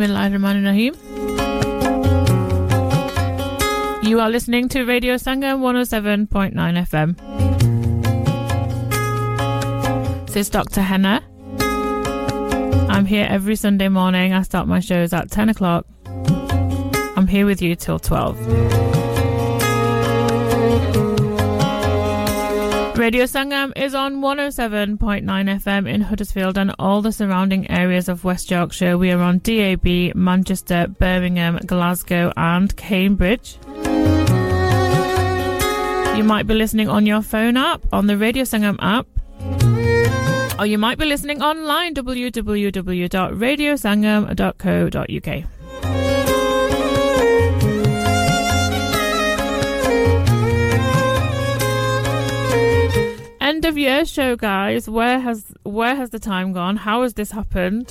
Bismillahirrahmanirrahim. You are listening to Radio Sangam 107.9 FM. This is Dr. Henna. I'm here every Sunday morning. I start my shows at 10 o'clock. I'm here with you till 12. Radio Sangam is on 107.9 FM in Huddersfield and all the surrounding areas of West Yorkshire. We are on DAB, Manchester, Birmingham, Glasgow, and Cambridge. You might be listening on your phone app, on the Radio Sangam app, or you might be listening online www.radiosangam.co.uk. end of year show, guys. Where has where has the time gone? How has this happened?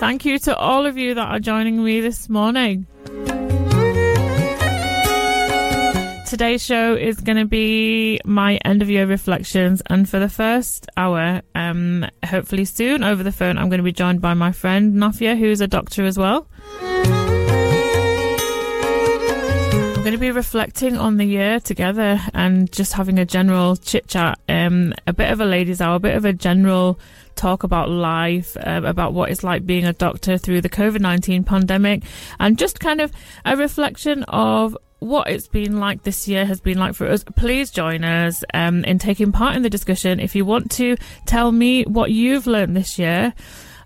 Thank you to all of you that are joining me this morning. Today's show is going to be my end of year reflections, and for the first hour, um, hopefully soon over the phone, I'm going to be joined by my friend Nafia, who's a doctor as well. Going to be reflecting on the year together and just having a general chit chat, um, a bit of a ladies' hour, a bit of a general talk about life, um, about what it's like being a doctor through the COVID 19 pandemic, and just kind of a reflection of what it's been like this year has been like for us. Please join us um, in taking part in the discussion. If you want to tell me what you've learned this year,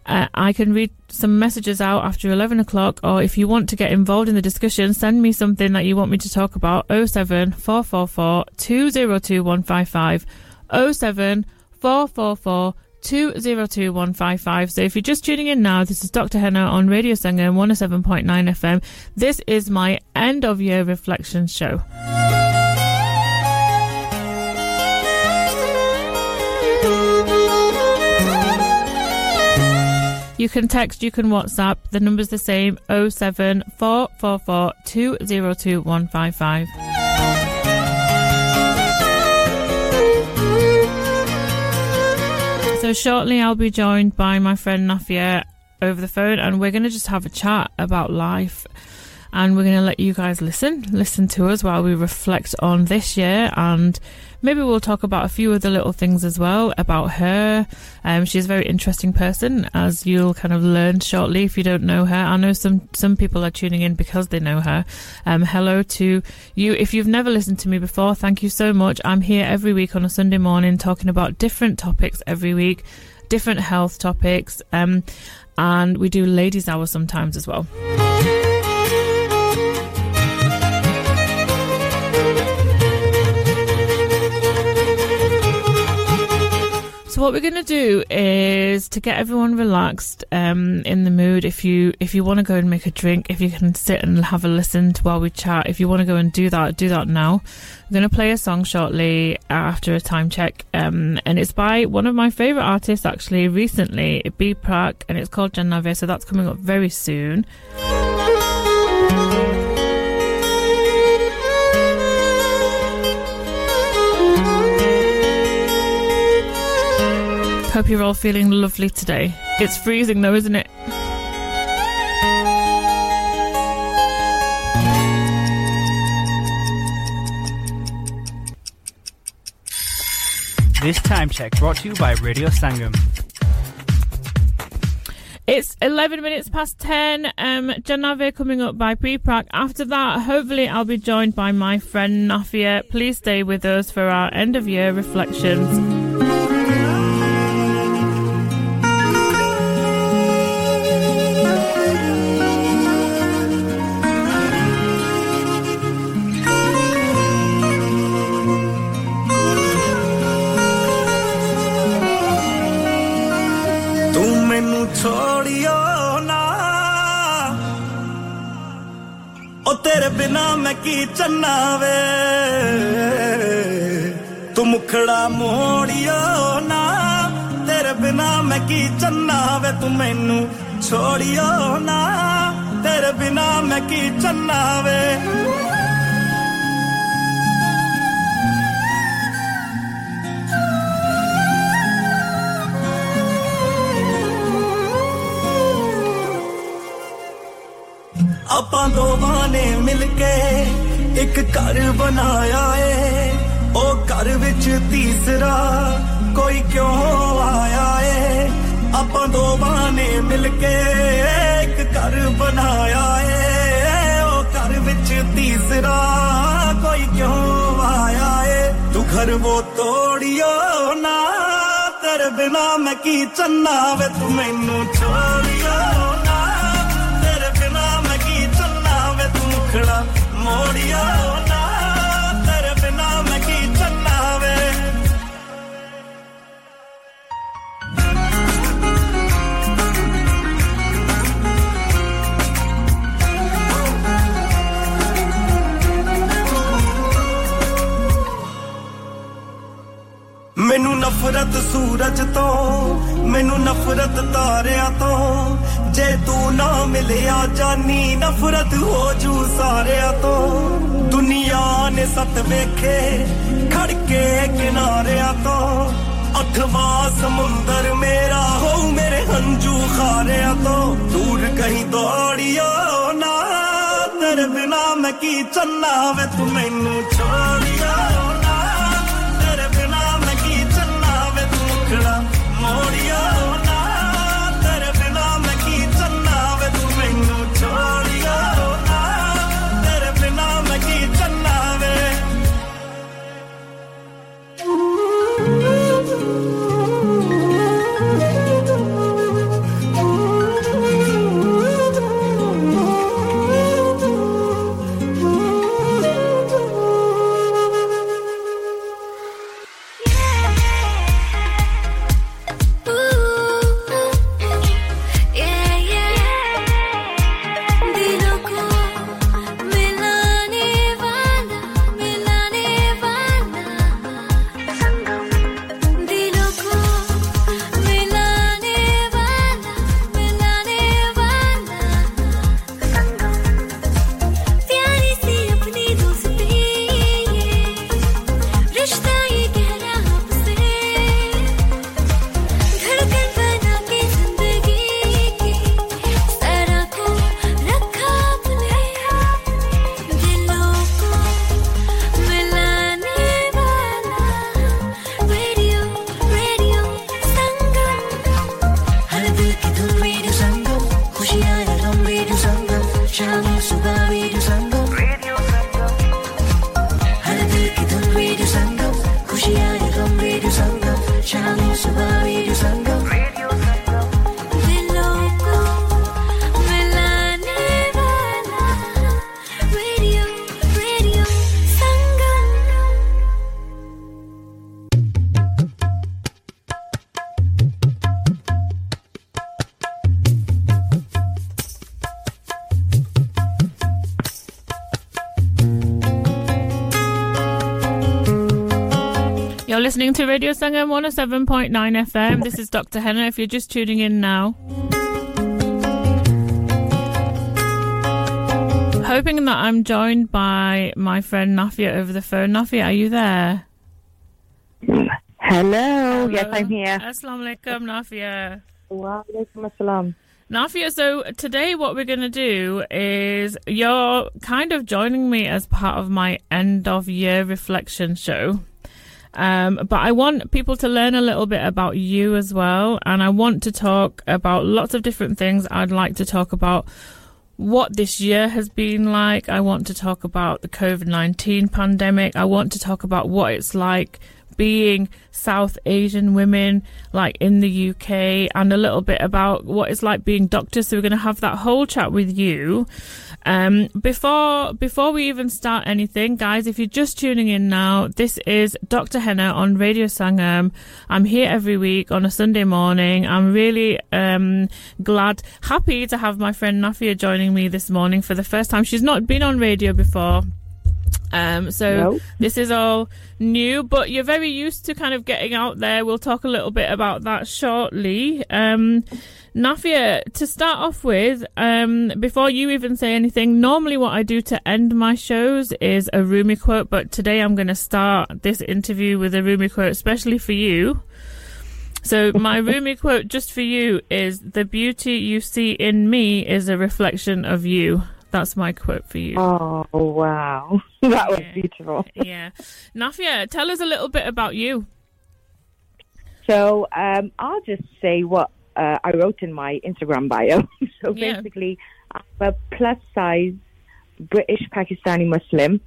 uh, I can read some messages out after 11 o'clock, or if you want to get involved in the discussion, send me something that you want me to talk about 07 444 202 155. 07 444 202 155. So if you're just tuning in now, this is Dr. Henna on Radio Sangam 107.9 FM. This is my end of year reflection show. You can text, you can WhatsApp. The number's the same 07444 202 So shortly I'll be joined by my friend Nafia over the phone and we're going to just have a chat about life and we're going to let you guys listen, listen to us while we reflect on this year and maybe we'll talk about a few other little things as well about her. Um, she's a very interesting person, as you'll kind of learn shortly if you don't know her. I know some some people are tuning in because they know her. Um, hello to you. If you've never listened to me before, thank you so much. I'm here every week on a Sunday morning talking about different topics every week, different health topics, um, and we do ladies' hour sometimes as well. So what we're going to do is to get everyone relaxed, um, in the mood. If you if you want to go and make a drink, if you can sit and have a listen to while we chat. If you want to go and do that, do that now. I'm going to play a song shortly after a time check, um, and it's by one of my favorite artists actually recently, B Praak, and it's called Jaani Ve. So that's coming up very soon. Hope you're all feeling lovely today. It's freezing though, isn't it? This time check brought to you by Radio Sangam. It's 11 minutes past 10. Um, Jaani Ve coming up by B Praak. After that, hopefully I'll be joined by my friend Nafia. Please stay with us for our end of year reflections. ਤੇਰੇ ਬਿਨਾ ਮੈਂ ਕੀ ਚੰਨਾ ਵੇ ਤੂੰ ਮੁਖੜਾ ਮੋੜਿਓ ਨਾ, ਤੇਰੇ ਬਿਨਾ ਮੈਂ ਕੀ ਚੰਨਾ ਵੇ ਤੂੰ ਮੈਨੂੰ ਛੋੜਿਓ ਨਾ, ਤੇਰੇ ਬਿਨਾ ਮੈਂ ਕੀ ਚੰਨਾ ਵੇ ਆਪਾਂ ਦੋਵਾਂ ਨੇ ਮਿਲ ਕੇ ਇੱਕ ਘਰ ਬਣਾਇਆ ਏ। ਉਹ ਘਰ ਵਿੱਚ ਤੀਸਰਾ ਕੋਈ ਕਿਉਂ ਆਇਆ ਏ? ਆਪਾਂ ਦੋਵਾਂ ਨੇ ਮਿਲ ਕੇ ਇੱਕ ਘਰ ਬਣਾਇਆ ਏ। ਉਹ ਘਰ ਵਿੱਚ ਤੀਸਰਾ ਕੋਈ ਕਿਉਂ ਆਇਆ ਏ? ਤੂੰ ਘਰ ਉਹ ਤੋੜਿਓ ਨਾ, ਤੇਰੇ ਬਿਨਾ ਮੈਂ ਕੀ ਚੰਨਾ ਵੇ? ਤੂੰ ਮੈਨੂੰ ਮੈਨੂੰ ਨਫ਼ਰਤ ਸੂਰਜ ਤੋਂ, ਮੈਨੂੰ ਨਫ਼ਰਤ ਤਾਰਿਆਂ ਤੋਂ। ਜੇ ਤੂੰ ਨਾ ਮਿਲਿਆ ਜਾਨੀ, ਨਫ਼ਰਤ ਹੋ ਜੂ ਸਾਰਿਆਂ ਤੋਂ। ਦੁਨੀਆ ਨੇ ਸਤ ਵੇਖੇ ਖੜ ਕੇ ਕਿਨਾਰਿਆਂ ਤੋਂ। ਅਠਵਾਂ ਸਮੁੰਦਰ ਮੇਰਾ ਹੋ ਮੇਰੇ ਹੰਝੂ ਖਾਰਿਆਂ ਤੋਂ। ਦੂਰ ਕਹੀਂ ਦੌੜਿਓ ਨਾ ਤੇਰੇ ਬਿਨਾ ਮੈਂ ਕੀ ਚੰਨਾ ਵੇ ਤੂੰ ਮੈਨੂੰ ਛੋੜਿਓ listening to Radio Sangam 107.9 FM. This is Dr. Henna. If you're just tuning in now, hoping that I'm joined by my friend Nafia over the phone. Nafia, are you there? Hello. Yes, I'm here. Assalamu alaikum, Nafia. Wa alaikum assalam. Nafia, so today what we're going to do is you're kind of joining me as part of my end of year reflection show. Um, but I want people to learn a little bit about you as well. And I want to talk about lots of different things. I'd like to talk about what this year has been like. I want to talk about the COVID 19 pandemic. I want to talk about what it's like being South Asian women, like in the UK, and a little bit about what it's like being doctors. So we're going to have that whole chat with you. Um, before before we even start anything, guys, if you're just tuning in now, this is Dr. Henna on Radio Sangam. I'm here every week on a Sunday morning. I'm really um, glad, happy to have my friend Nafia joining me this morning for the first time. She's not been on radio before. Um, so No. this is all new, but you're very used to kind of getting out there. We'll talk a little bit about that shortly. Um, Nafia, to start off with, um, before you even say anything, normally what I do to end my shows is a Rumi quote, but today I'm going to start this interview with a Rumi quote, especially for you. So my Rumi quote just for you is the beauty you see in me is a reflection of you. That's my quote for you. Oh, wow. That was Yeah. beautiful. yeah. Nafia, tell us a little bit about you. So um, I'll just say what uh, I wrote in my Instagram bio. so Yeah. basically, I'm a plus size British Pakistani Muslim,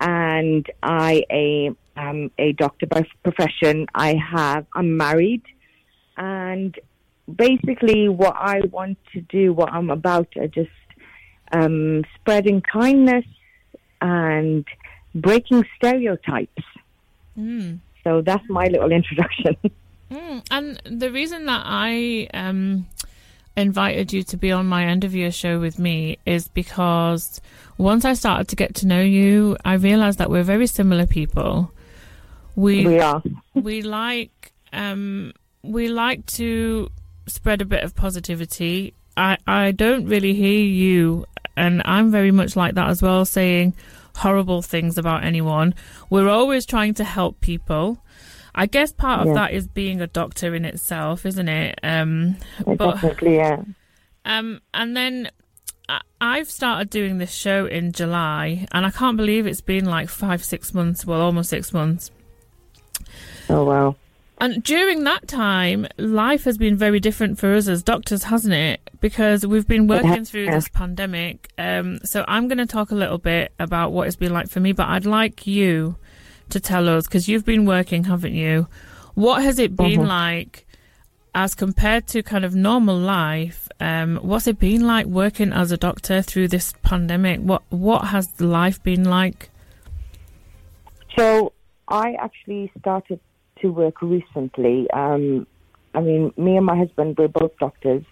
and I am um, a doctor by profession. I have I'm married, and basically, what I want to do, what I'm about, are just um, spreading kindness and breaking stereotypes. Mm. So that's my little introduction. Mm. And the reason that I um, invited you to be on my end of year show with me is because once I started to get to know you, I realized that we're very similar people. We we are. we like um we like to spread a bit of positivity. I I don't really hear you and I'm very much like that as well saying horrible things about anyone. We're always trying to help people. I guess part of Yeah. that is being a doctor in itself, isn't it? Um but Definitely, yeah. um, and then I've started doing this show in July, and I can't believe it's been like five, six months. Well, almost six months. Oh, wow. And during that time, life has been very different for us as doctors, hasn't it? Because we've been working through this pandemic. Um, so I'm going to talk a little bit about what it's been like for me, but I'd like you to tell us, because you've been working, haven't you? What has it been Mhm. like as compared to kind of normal life? Um, what's it been like working as a doctor through this pandemic? What What has life been like? So I actually started to work recently. Um, I mean, me and my husband, we're both doctors.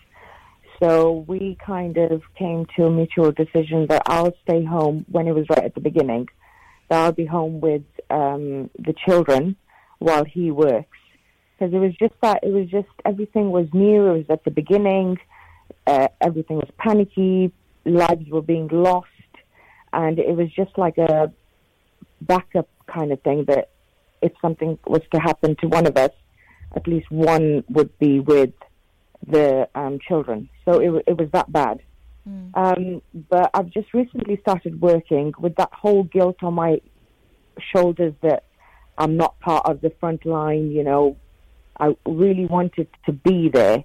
So we kind of came to a mutual decision that I'll stay home when it was right at the beginning. That I'll be home with um, the children while he works. Because it was just that, it was just, everything was new. It was at the beginning. Uh, everything was panicky. Lives were being lost. And it was just like a backup kind of thing that if something was to happen to one of us, at least one would be with the um, children. So it, it was that bad. Um, but I've just recently started working with that whole guilt on my shoulders that I'm not part of the front line. You know, I really wanted to be there.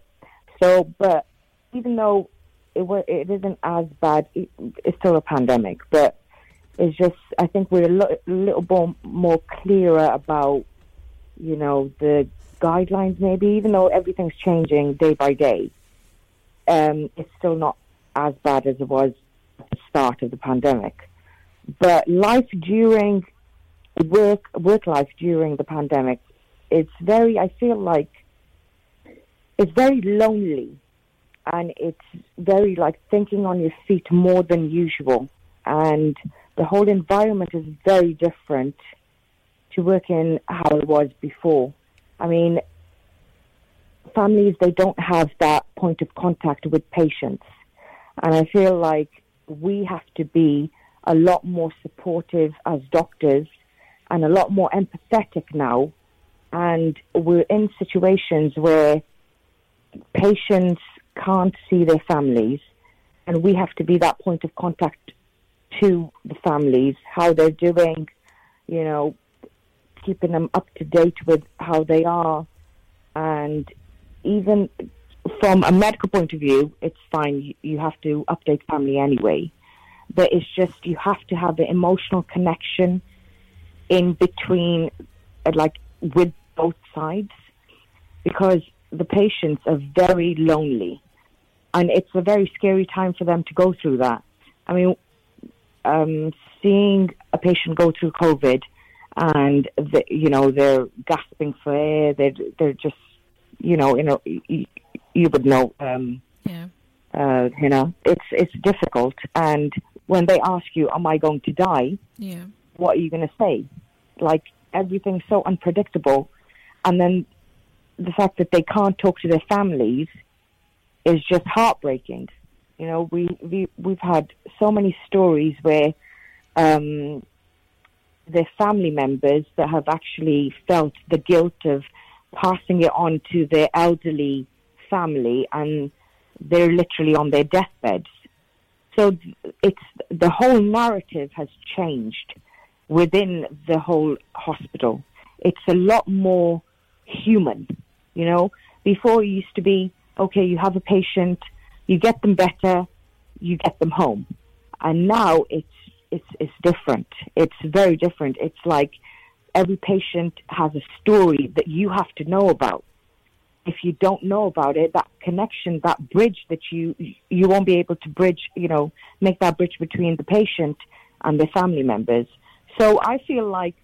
So, but even though it it isn't as bad, it, it's still a pandemic. But it's just I think we're a lo- little more more clearer about you know the guidelines. Maybe even though everything's changing day by day, um, it's still not as bad as it was at the start of the pandemic. But life during work work life during the pandemic, it's very. I feel like it's very lonely, and it's very like thinking on your feet more than usual, and the whole environment is very different to working how it was before. I mean, families they don't have that point of contact with patients, and I feel like we have to be a lot more supportive as doctors and a lot more empathetic now. And we're in situations where patients can't see their families, and we have to be that point of contact to the families, how they're doing, you know, keeping them up to date with how they are. And even from a medical point of view, it's fine. You, have to update family anyway. But it's just you have to have the emotional connection in between, uh, like with both sides, because the patients are very lonely. And it's a very scary time for them to go through that. I mean, um, seeing a patient go through COVID and the, you know they're gasping for air, they're they're just you know you know you, you would know um, Yeah. uh, you know it's it's difficult. And when they ask you, "Am I going to die?" Yeah. what are you going to say? Like everything's so unpredictable, and then the fact that they can't talk to their families is just heartbreaking. You know, we we we've had so many stories where um, their family members that have actually felt the guilt of passing it on to their elderly family, and they're literally on their deathbeds. So it's the whole narrative has changed within the whole hospital. It's a lot more human, you know. Before it used to be, okay, you have a patient, you get them better, you get them home. And now it's it's it's different. It's very different. It's like every patient has a story that you have to know about. If you don't know about it, that connection, that bridge that you you won't be able to bridge, you know, make that bridge between the patient and the family members. So I feel like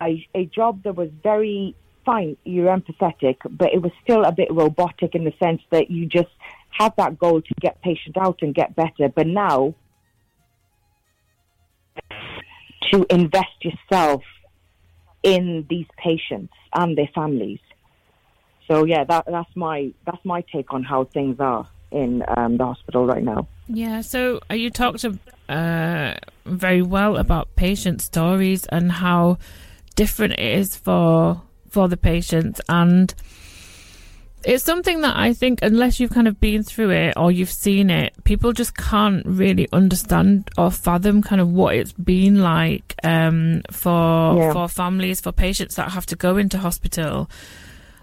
a, a job that was very fine, you're empathetic, but it was still a bit robotic in the sense that you just had that goal to get patient out and get better. But now to invest yourself in these patients and their families. So yeah, that that's my that's my take on how things are in um, the hospital right now. Yeah, so uh, you talked uh, very well about patient stories and how different it is for for the patients and it's something that I think unless you've kind of been through it or you've seen it, people just can't really understand or fathom kind of what it's been like um, for Yeah. for families, for patients that have to go into hospital.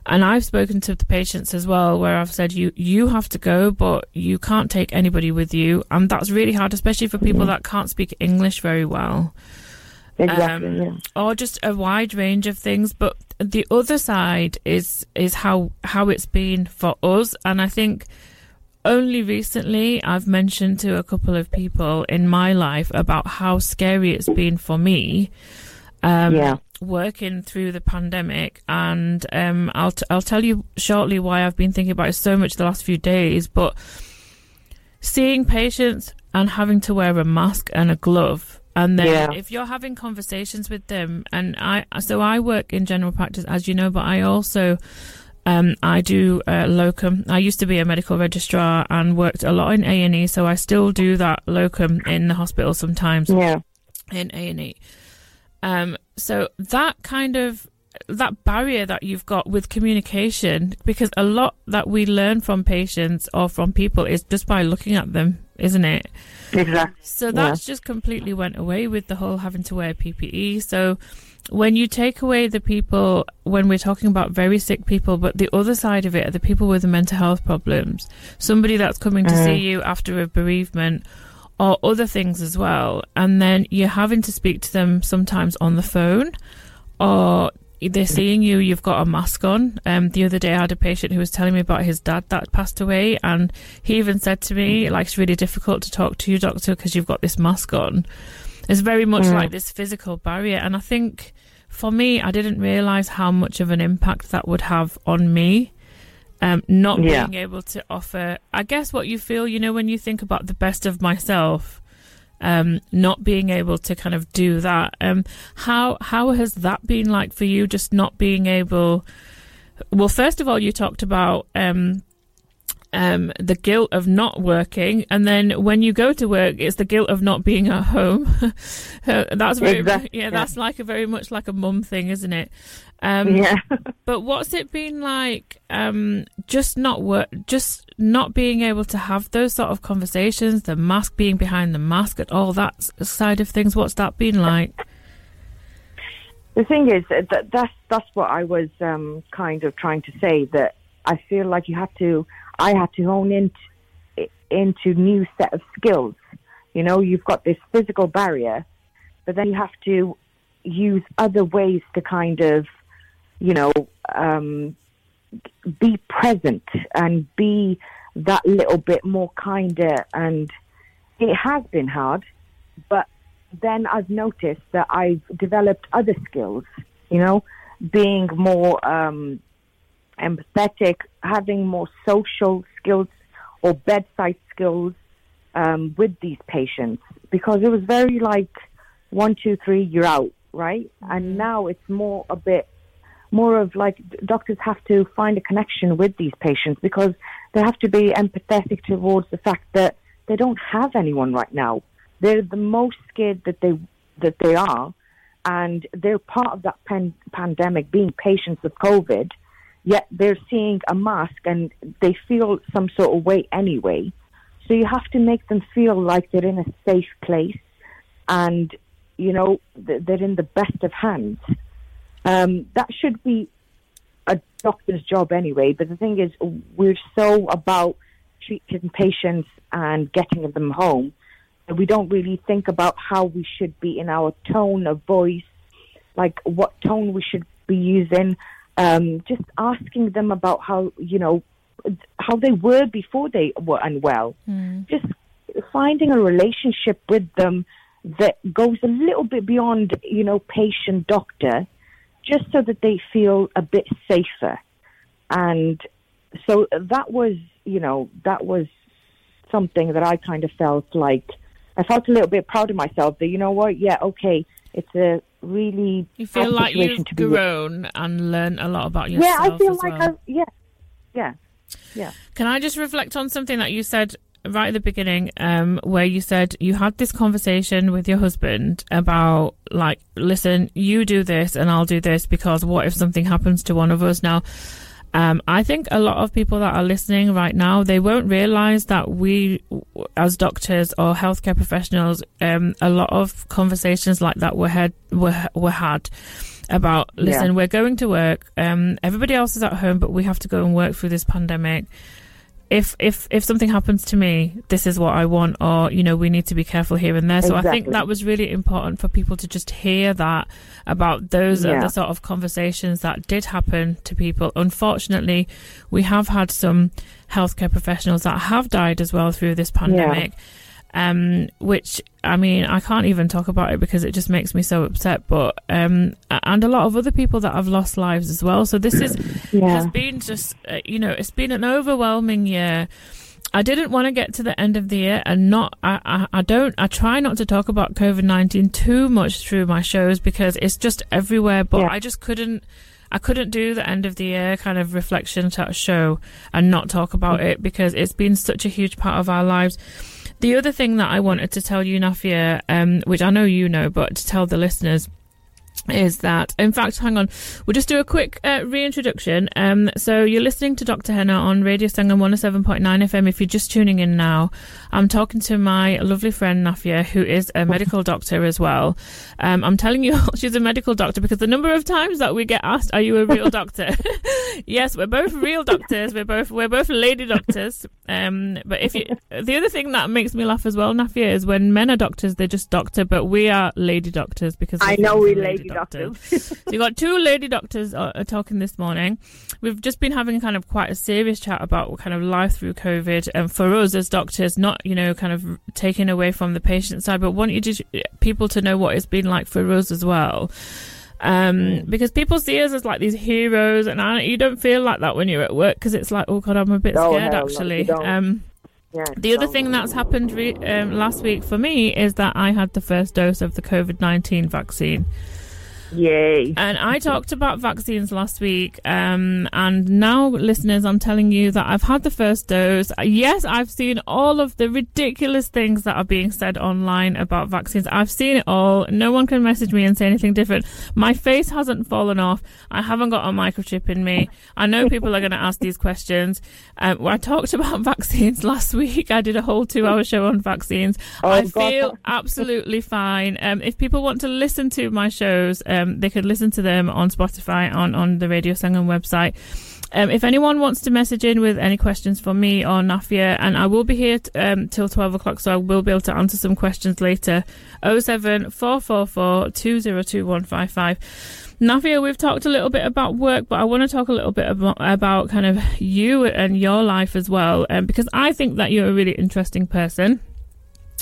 And I've spoken to the patients as well, where I've said you you have to go, but you can't take anybody with you, and that's really hard, especially for people that can't speak English very well Exactly. Um, yeah. or just a wide range of things. But the other side is is how how it's been for us, and I think only recently I've mentioned to a couple of people in my life about how scary it's been for me. Um, Yeah. Working through the pandemic, and um, I'll t- I'll tell you shortly why I've been thinking about it so much the last few days. But seeing patients and having to wear a mask and a glove and then Yeah. if you're having conversations with them and i so i work in general practice as you know but i also um, I do uh, locum. I used to be a medical registrar and worked a lot in A and E, so I still do that locum in the hospital sometimes Yeah. in A and E. Um, so that kind of that barrier that you've got with communication, because a lot that we learn from patients or from people is just by looking at them, isn't it? Exactly. So that's just completely went away with the whole having to wear PPE. So when you take away the people, when we're talking about very sick people, but the other side of it are the people with the mental health problems, somebody that's coming to see mm. you after a bereavement or other things as well. And then you're having to speak to them sometimes on the phone or they're seeing you, you've got a mask on. Um, the other day I had a patient who was telling me about his dad that passed away, and he even said to me, like, it's really difficult to talk to you, doctor, because you've got this mask on. It's very much like this physical barrier. And I think for me, I didn't realize how much of an impact that would have on me. Um, not Yeah. being able to offer, I guess, what you feel, you know, when you think about the best of myself, um, not being able to kind of do that. Um, how how has that been like for you? Just not being able. Well, first of all, you talked about um, um, the guilt of not working, and then when you go to work, it's the guilt of not being at home. That's very Exactly, yeah. that's like a very much like a mum thing, isn't it? Um, Yeah. but what's it been like? Um, just not work, just not being able to have those sort of conversations. The mask being behind the mask, and all that side of things. What's that been like? The thing is that that's that's what I was um, kind of trying to say. That I feel like you have to. I had to hone into into new set of skills. You know, you've got this physical barrier, but then you have to use other ways to kind of, you know, um, be present and be that little bit more kinder. And it has been hard, but then I've noticed that I've developed other skills, you know, being more um, empathetic, having more social skills or bedside skills um, with these patients because it was very like one, two, three, you're out, right? And now it's more a bit more of like doctors have to find a connection with these patients because they have to be empathetic towards the fact that they don't have anyone right now. They're the most scared that they that they are, and they're part of that pan- pandemic, being patients of COVID. Yet they're seeing a mask and they feel some sort of way anyway. So you have to make them feel like they're in a safe place and, you know, they're in the best of hands. Um, that should be a doctor's job anyway. But the thing is, we're so about treating patients and getting them home that we don't really think about how we should be in our tone of voice, like what tone we should be using. Um, just asking them about how you know how they were before they were unwell. Just finding a relationship with them that goes a little bit beyond you know patient doctor just so that they feel a bit safer. And so that was, you know, that was something that I kind of felt like I felt a little bit proud of myself that, you know what, yeah, okay, it's a really You feel like you've to be in. grown and learned a lot about yourself. Yeah, I feel like well. I, yeah, yeah, yeah. Can I just reflect on something that you said right at the beginning, um, where you said you had this conversation with your husband about, like, listen, you do this and I'll do this because what if something happens to one of us now? Um, I think a lot of people that are listening right now, they won't realize that we, as doctors or healthcare professionals, um, a lot of conversations like that were had, were, were had about, listen, Yeah. we're going to work. Um, everybody else is at home, but we have to go and work through this pandemic if if if something happens to me, this is what I want, or you know, we need to be careful here and there. So I think that was really important for people to just hear that about those are Yeah. the sort of conversations that did happen to people. Unfortunately, we have had some healthcare professionals that have died as well through this pandemic. Um, which I mean, I can't even talk about it because it just makes me so upset. But um, and a lot of other people that have lost lives as well. So this is Yeah. has been just uh, you know it's been an overwhelming year i didn't want to get to the end of the year and not I, I i don't i try not to talk about covid-19 too much through my shows because it's just everywhere but Yeah. i just couldn't I couldn't do the end of the year kind of reflection show and not talk about it because it's been such a huge part of our lives. The other thing that I wanted to tell you, Nafia, um, which I know you know, but to tell the listeners, is that. In fact hang on. We'll just do a quick uh, reintroduction. Um so you're listening to dr henna on radio sangam 107.9 fm if you're just tuning in now i'm talking to my lovely friend nafia who is a medical doctor as well. Um i'm telling you she's a medical doctor because the number of times that we get asked are you a real doctor? Yes we're both real doctors. We're both we're both lady doctors. Um but if you the other thing that makes me laugh as well nafia is when men are doctors they're just doctor but we are lady doctors because I we're know we the lady doctors. So you got two lady doctors uh, uh, talking this morning. We've just been having kind of quite a serious chat about kind of life through COVID, and for us as doctors, not you know kind of taking away from the patient side, but want you to people to know what it's been like for us as well. Um, Mm. because people see us as like these heroes, and I, you don't feel like that when you're at work because it's like, oh god, I'm a bit No, scared no, actually. um, Yeah, the other thing that's happened re- um, last week for me is that I had the first dose of the COVID 19 vaccine. Yay. And I talked about vaccines last week, um, and now, listeners, I'm telling you that I've had the first dose. Yes, I've seen all of the ridiculous things that are being said online about vaccines. I've seen it all. No one can message me and say anything different. My face hasn't fallen off. I haven't got a microchip in me. I know people are going to ask these questions. Um, I talked about vaccines last week. I did a whole two-hour show on vaccines. Oh, I God. feel absolutely fine. Um, if people want to listen to my shows, um, they could listen to them on Spotify on on the Radio Sangam website. Um, if anyone wants to message in with any questions for me or Nafia, and I will be here t- um, till 12 o'clock, so I will be able to answer some questions later. 07444 202 155. Nafia, we've talked a little bit about work, but I want to talk a little bit about, about kind of you and your life as well, um, because I think that you're a really interesting person.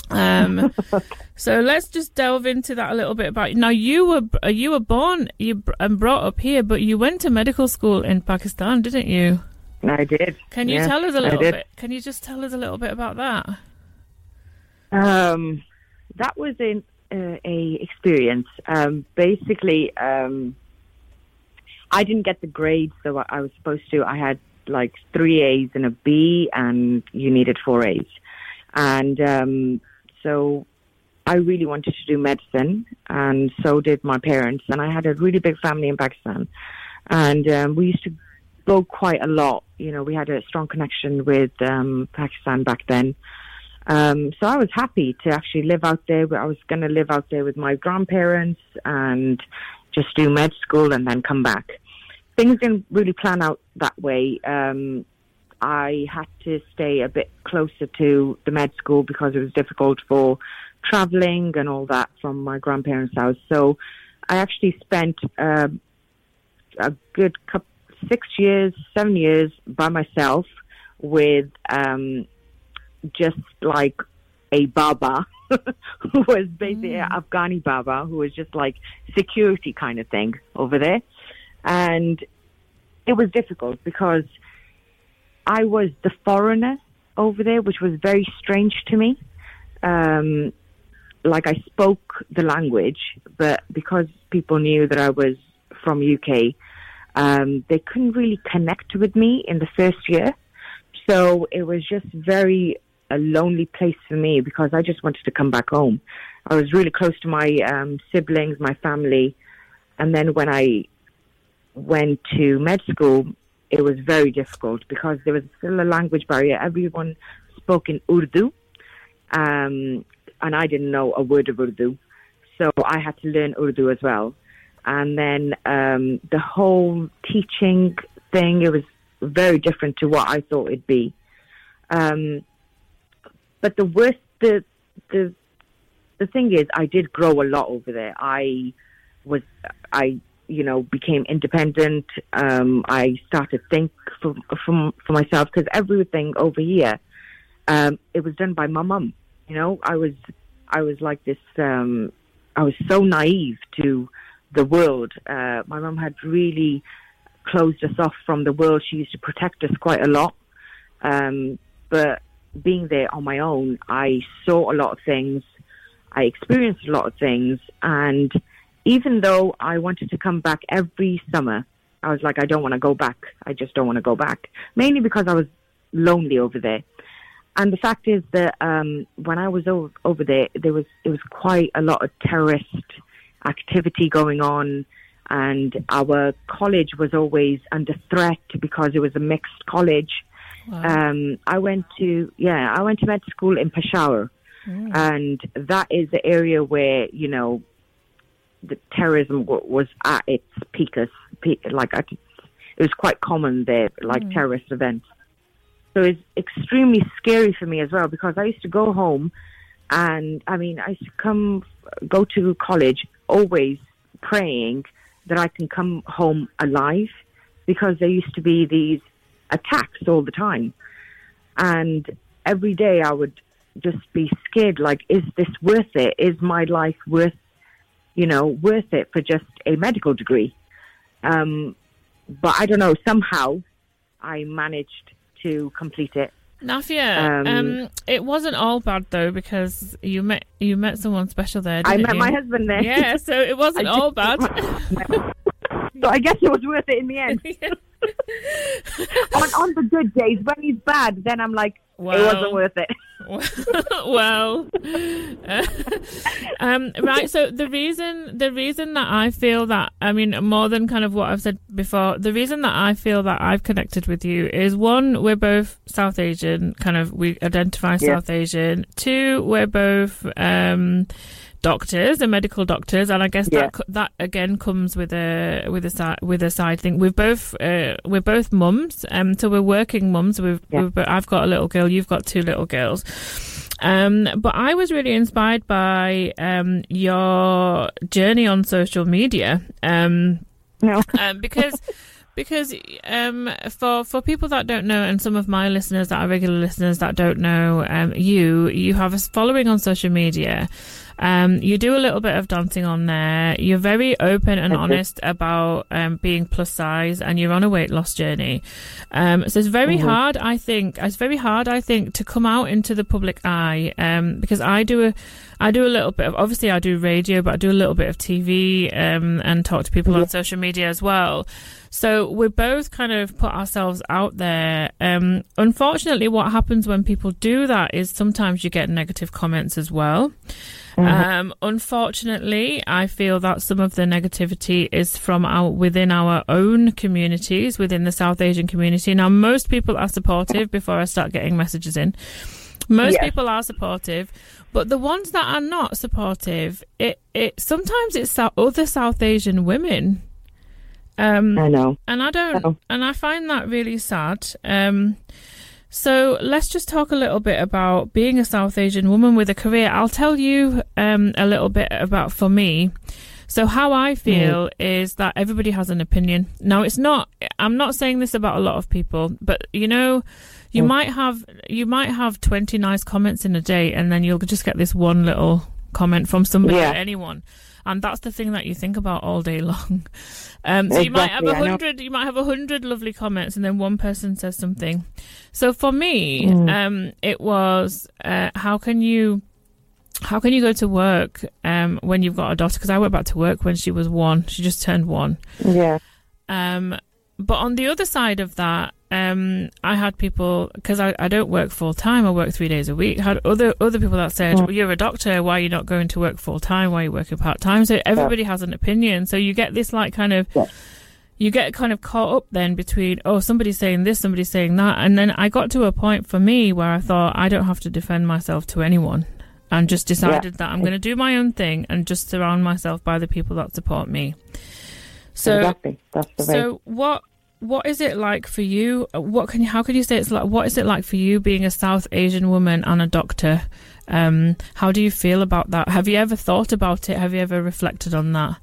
Um, so let's just delve into that a little bit about now. You were uh, you were born you and brought up here, but you went to medical school in Pakistan, didn't you? I did. Can you Yeah, tell us a little bit? Can you just tell us a little bit about that? Um, that was an uh, a experience. Um, basically, um, I didn't get the grades that I I was supposed to. I had like three A's and a B, and you needed four A's. And um, so I really wanted to do medicine, and so did my parents. And I had a really big family in Pakistan, and um, we used to go quite a lot. You know, we had a strong connection with um, Pakistan back then. Um, so I was happy to actually live out there. I was going to live out there with my grandparents and just do med school and then come back. Things didn't really plan out that way. Um, I had to stay a bit closer to the med school because it was difficult for traveling and all that from my grandparents' house. So I actually spent uh, a good couple, six years, seven years by myself with um, just like a Baba who was basically an Afghani Baba who was just like security kind of thing over there. And it was difficult because I was the foreigner over there, which was very strange to me. Um, like I spoke the language, but because people knew that I was from UK, um, they couldn't really connect with me in the first year. So it was just very a lonely place for me because I just wanted to come back home. I was really close to my um, siblings, my family, and then when I went to med school, it was very difficult because there was still a language barrier. Everyone spoke in Urdu, um, and I didn't know a word of Urdu, so I had to learn Urdu as well. And then um, the whole teaching thing, it was very different to what I thought it'd be. Um, but the worst, the the the thing is, I did grow a lot over there. I was, I you know, became independent. Um, I started think for for, for myself because everything over here, um, it was done by my mum. You know, I was I was like this. Um, I was so naive to the world. Uh, my mum had really closed us off from the world. She used to protect us quite a lot. Um, but being there on my own, I saw a lot of things. I experienced a lot of things. And even though I wanted to come back every summer, I was like, I don't want to go back. I just don't want to go back. Mainly because I was lonely over there. And the fact is that um, when I was over, over there, there was it was quite a lot of terrorist activity going on, and our college was always under threat because it was a mixed college. Um, I went to yeah, I went to med school in Peshawar, and that is the area where you know the terrorism w- was at its peak, like at, its- it was quite common there, like mm. terrorist events. So it's extremely scary for me as well because I used to go home, and I mean I used to come go to college always praying that I can come home alive because there used to be these attacks all the time. And every day I would just be scared like, is this worth it? Is my life worth, you know, worth it for just a medical degree? Um, but I don't know, somehow I managed to complete it. Nafia, um, Um, it wasn't all bad though because you met you met someone special there. I met you? my husband there. Yeah, so it wasn't all bad. so I guess it was worth it in the end. on, on the good days, when he's bad, then I'm like, Wow. it wasn't worth it. well, uh, um, right. So the reason, the reason that I feel that, I mean, more than kind of what I've said before, the reason that I feel that I've connected with you is one, we're both South Asian, kind of we identify Yeah. South Asian. Two, we're both um, doctors and medical doctors, and I guess Yeah. that that again comes with a with a side with a side thing. We've both uh, we're both mums, um, so we're working mums. We've, Yeah. we've I've got a little girl, you've got two little girls. Um, but I was really inspired by um, your journey on social media. Um, No. um, because because um, for for people that don't know, and some of my listeners that are regular listeners that don't know, um, you you have a following on social media. Um, you do a little bit of dancing on there. You're very open and honest about um, being plus size, and you're on a weight loss journey. Um, so it's very Mhm. hard, I think. It's very hard, I think, to come out into the public eye um, because I do a, I do a little bit of. Obviously, I do radio, but I do a little bit of TV um, and talk to people on social media as well. So we both kind of put ourselves out there. Um, unfortunately, what happens when people do that is sometimes you get negative comments as well. Um, unfortunately, I feel that some of the negativity is from our within our own communities, within the South Asian community. Now, most people are supportive before I start getting messages in. Most Yes. people are supportive, but the ones that are not supportive, it it sometimes it's other South Asian women. Um, I know. and I don't, Oh. and I find that really sad. Um, so let's just talk a little bit about being a South Asian woman with a career. I'll tell you um, a little bit about for me. So how I feel is that everybody has an opinion. Now it's not. I'm not saying this about a lot of people, but you know, you might have you might have 20 nice comments in a day, and then you'll just get this one little comment from somebody, Yeah. anyone, and that's the thing that you think about all day long. Um, so you might have Exactly, a hundred, you might have a hundred lovely comments, and then one person says something. So for me, Mm. um, it was uh, how can you how can you go to work um, when you've got a daughter? Because I went back to work when she was one. She just turned one. Yeah. Um, but on the other side of that, um, I had people because I, I don't work full time. I work three days a week. Had other other people that said, well, "You're a doctor. Why are you not going to work full time? Why are you working part time?" So everybody has an opinion. So you get this like kind of Yeah. you get kind of caught up then between oh somebody's saying this, somebody's saying that, and then I got to a point for me where I thought I don't have to defend myself to anyone. And just decided that I'm going to do my own thing and just surround myself by the people that support me. So exactly. That's the way. so what what is it like for you? What can you, how can you say it's like? What is it like for you being a South Asian woman and a doctor? Um, how do you feel about that? Have you ever thought about it? Have you ever reflected on that?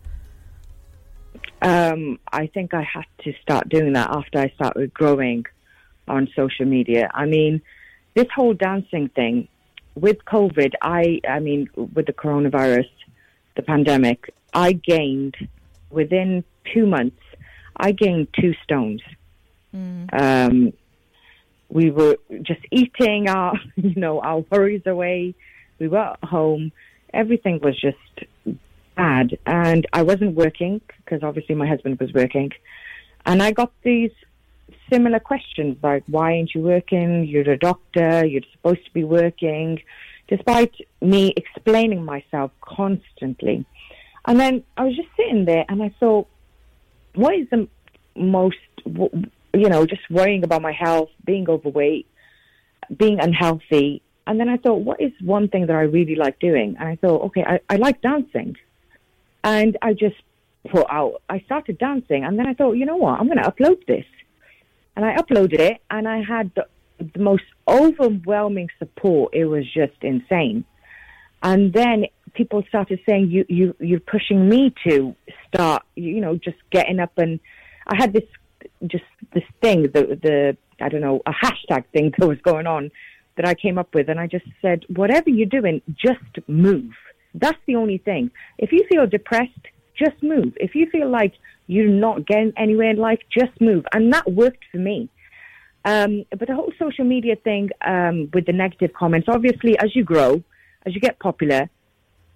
um, I think I had to start doing that after I started growing on social media. I mean, this whole dancing thing with COVID, I, I mean, with the coronavirus, the pandemic, I gained within two months, I gained two stones. Um, we were just eating our, you know, our worries away. We were at home. Everything was just bad. And I wasn't working because obviously my husband was working. And I got these similar questions like why aren't you working? You're a doctor. You're supposed to be working. Despite me explaining myself constantly. And then I was just sitting there and I thought what is the most you know just worrying about my health being overweight being unhealthy and then I thought, what is one thing that I really like doing? And I thought, okay, I, I like dancing. And I just put out, I started dancing. And then I thought, you know what? I'm going to upload this. And I uploaded it and I had the, the most overwhelming support. It was just insane. And then people started saying, you, you, you're pushing me to start, you know, just getting up. And I had this, just this thing, the, the, I don't know, a hashtag thing that was going on that I came up with, and I just said, whatever you're doing, just move. That's the only thing. If you feel depressed, just move. If you feel like you're not getting anywhere in life, just move. And that worked for me. Um, but the whole social media thing um, with the negative comments, obviously, as you grow, as you get popular,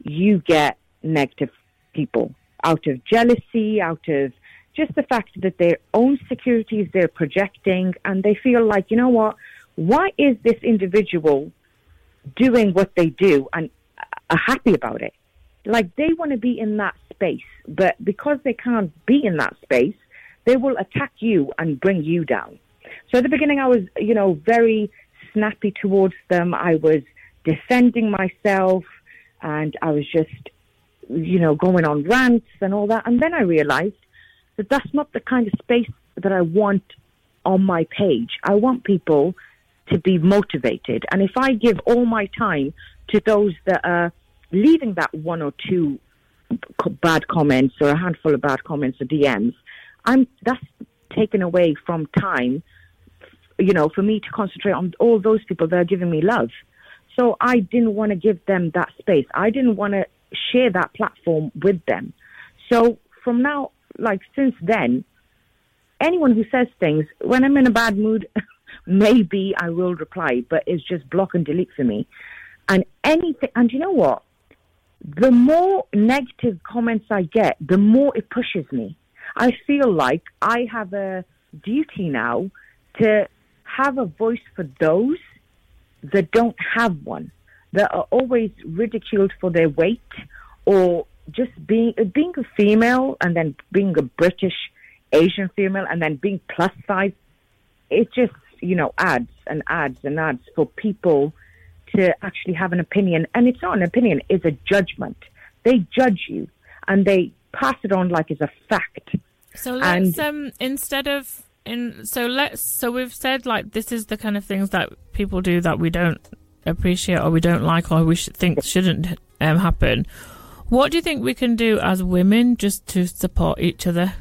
you get negative people out of jealousy, out of just the fact that their own securities they're projecting, and they feel like, you know what? why is this individual doing what they do and uh, are happy about it? Like they want to be in that space, but because they can't be in that space, they will attack you and bring you down. So at the beginning, I was, you know, very snappy towards them. I was defending myself and I was just, you know, going on rants and all that. And then I realized that that's not the kind of space that I want on my page. I want people to be motivated. And if I give all my time to those that are leaving that one or two bad comments or a handful of bad comments or DMs, I'm that's taken away from time, you know, for me to concentrate on all those people that are giving me love. So I didn't want to give them that space. I didn't want to share that platform with them. So from now, like since then, anyone who says things when I'm in a bad mood, maybe I will reply, but it's just block and delete for me. And anything, and you know what? The more negative comments I get, the more it pushes me. I feel like I have a duty now to have a voice for those that don't have one, that are always ridiculed for their weight or just being being a female and then being a British Asian female and then being plus size. It just you know ads and ads and ads for people to actually have an opinion. And it's not an opinion, it's a judgment. They judge you and they pass it on like it's a fact. So let's And- um instead of in so let's so we've said like this is the kind of things that people do that we don't appreciate or we don't like or we should think shouldn't um, happen. What do you think we can do as women just to support each other?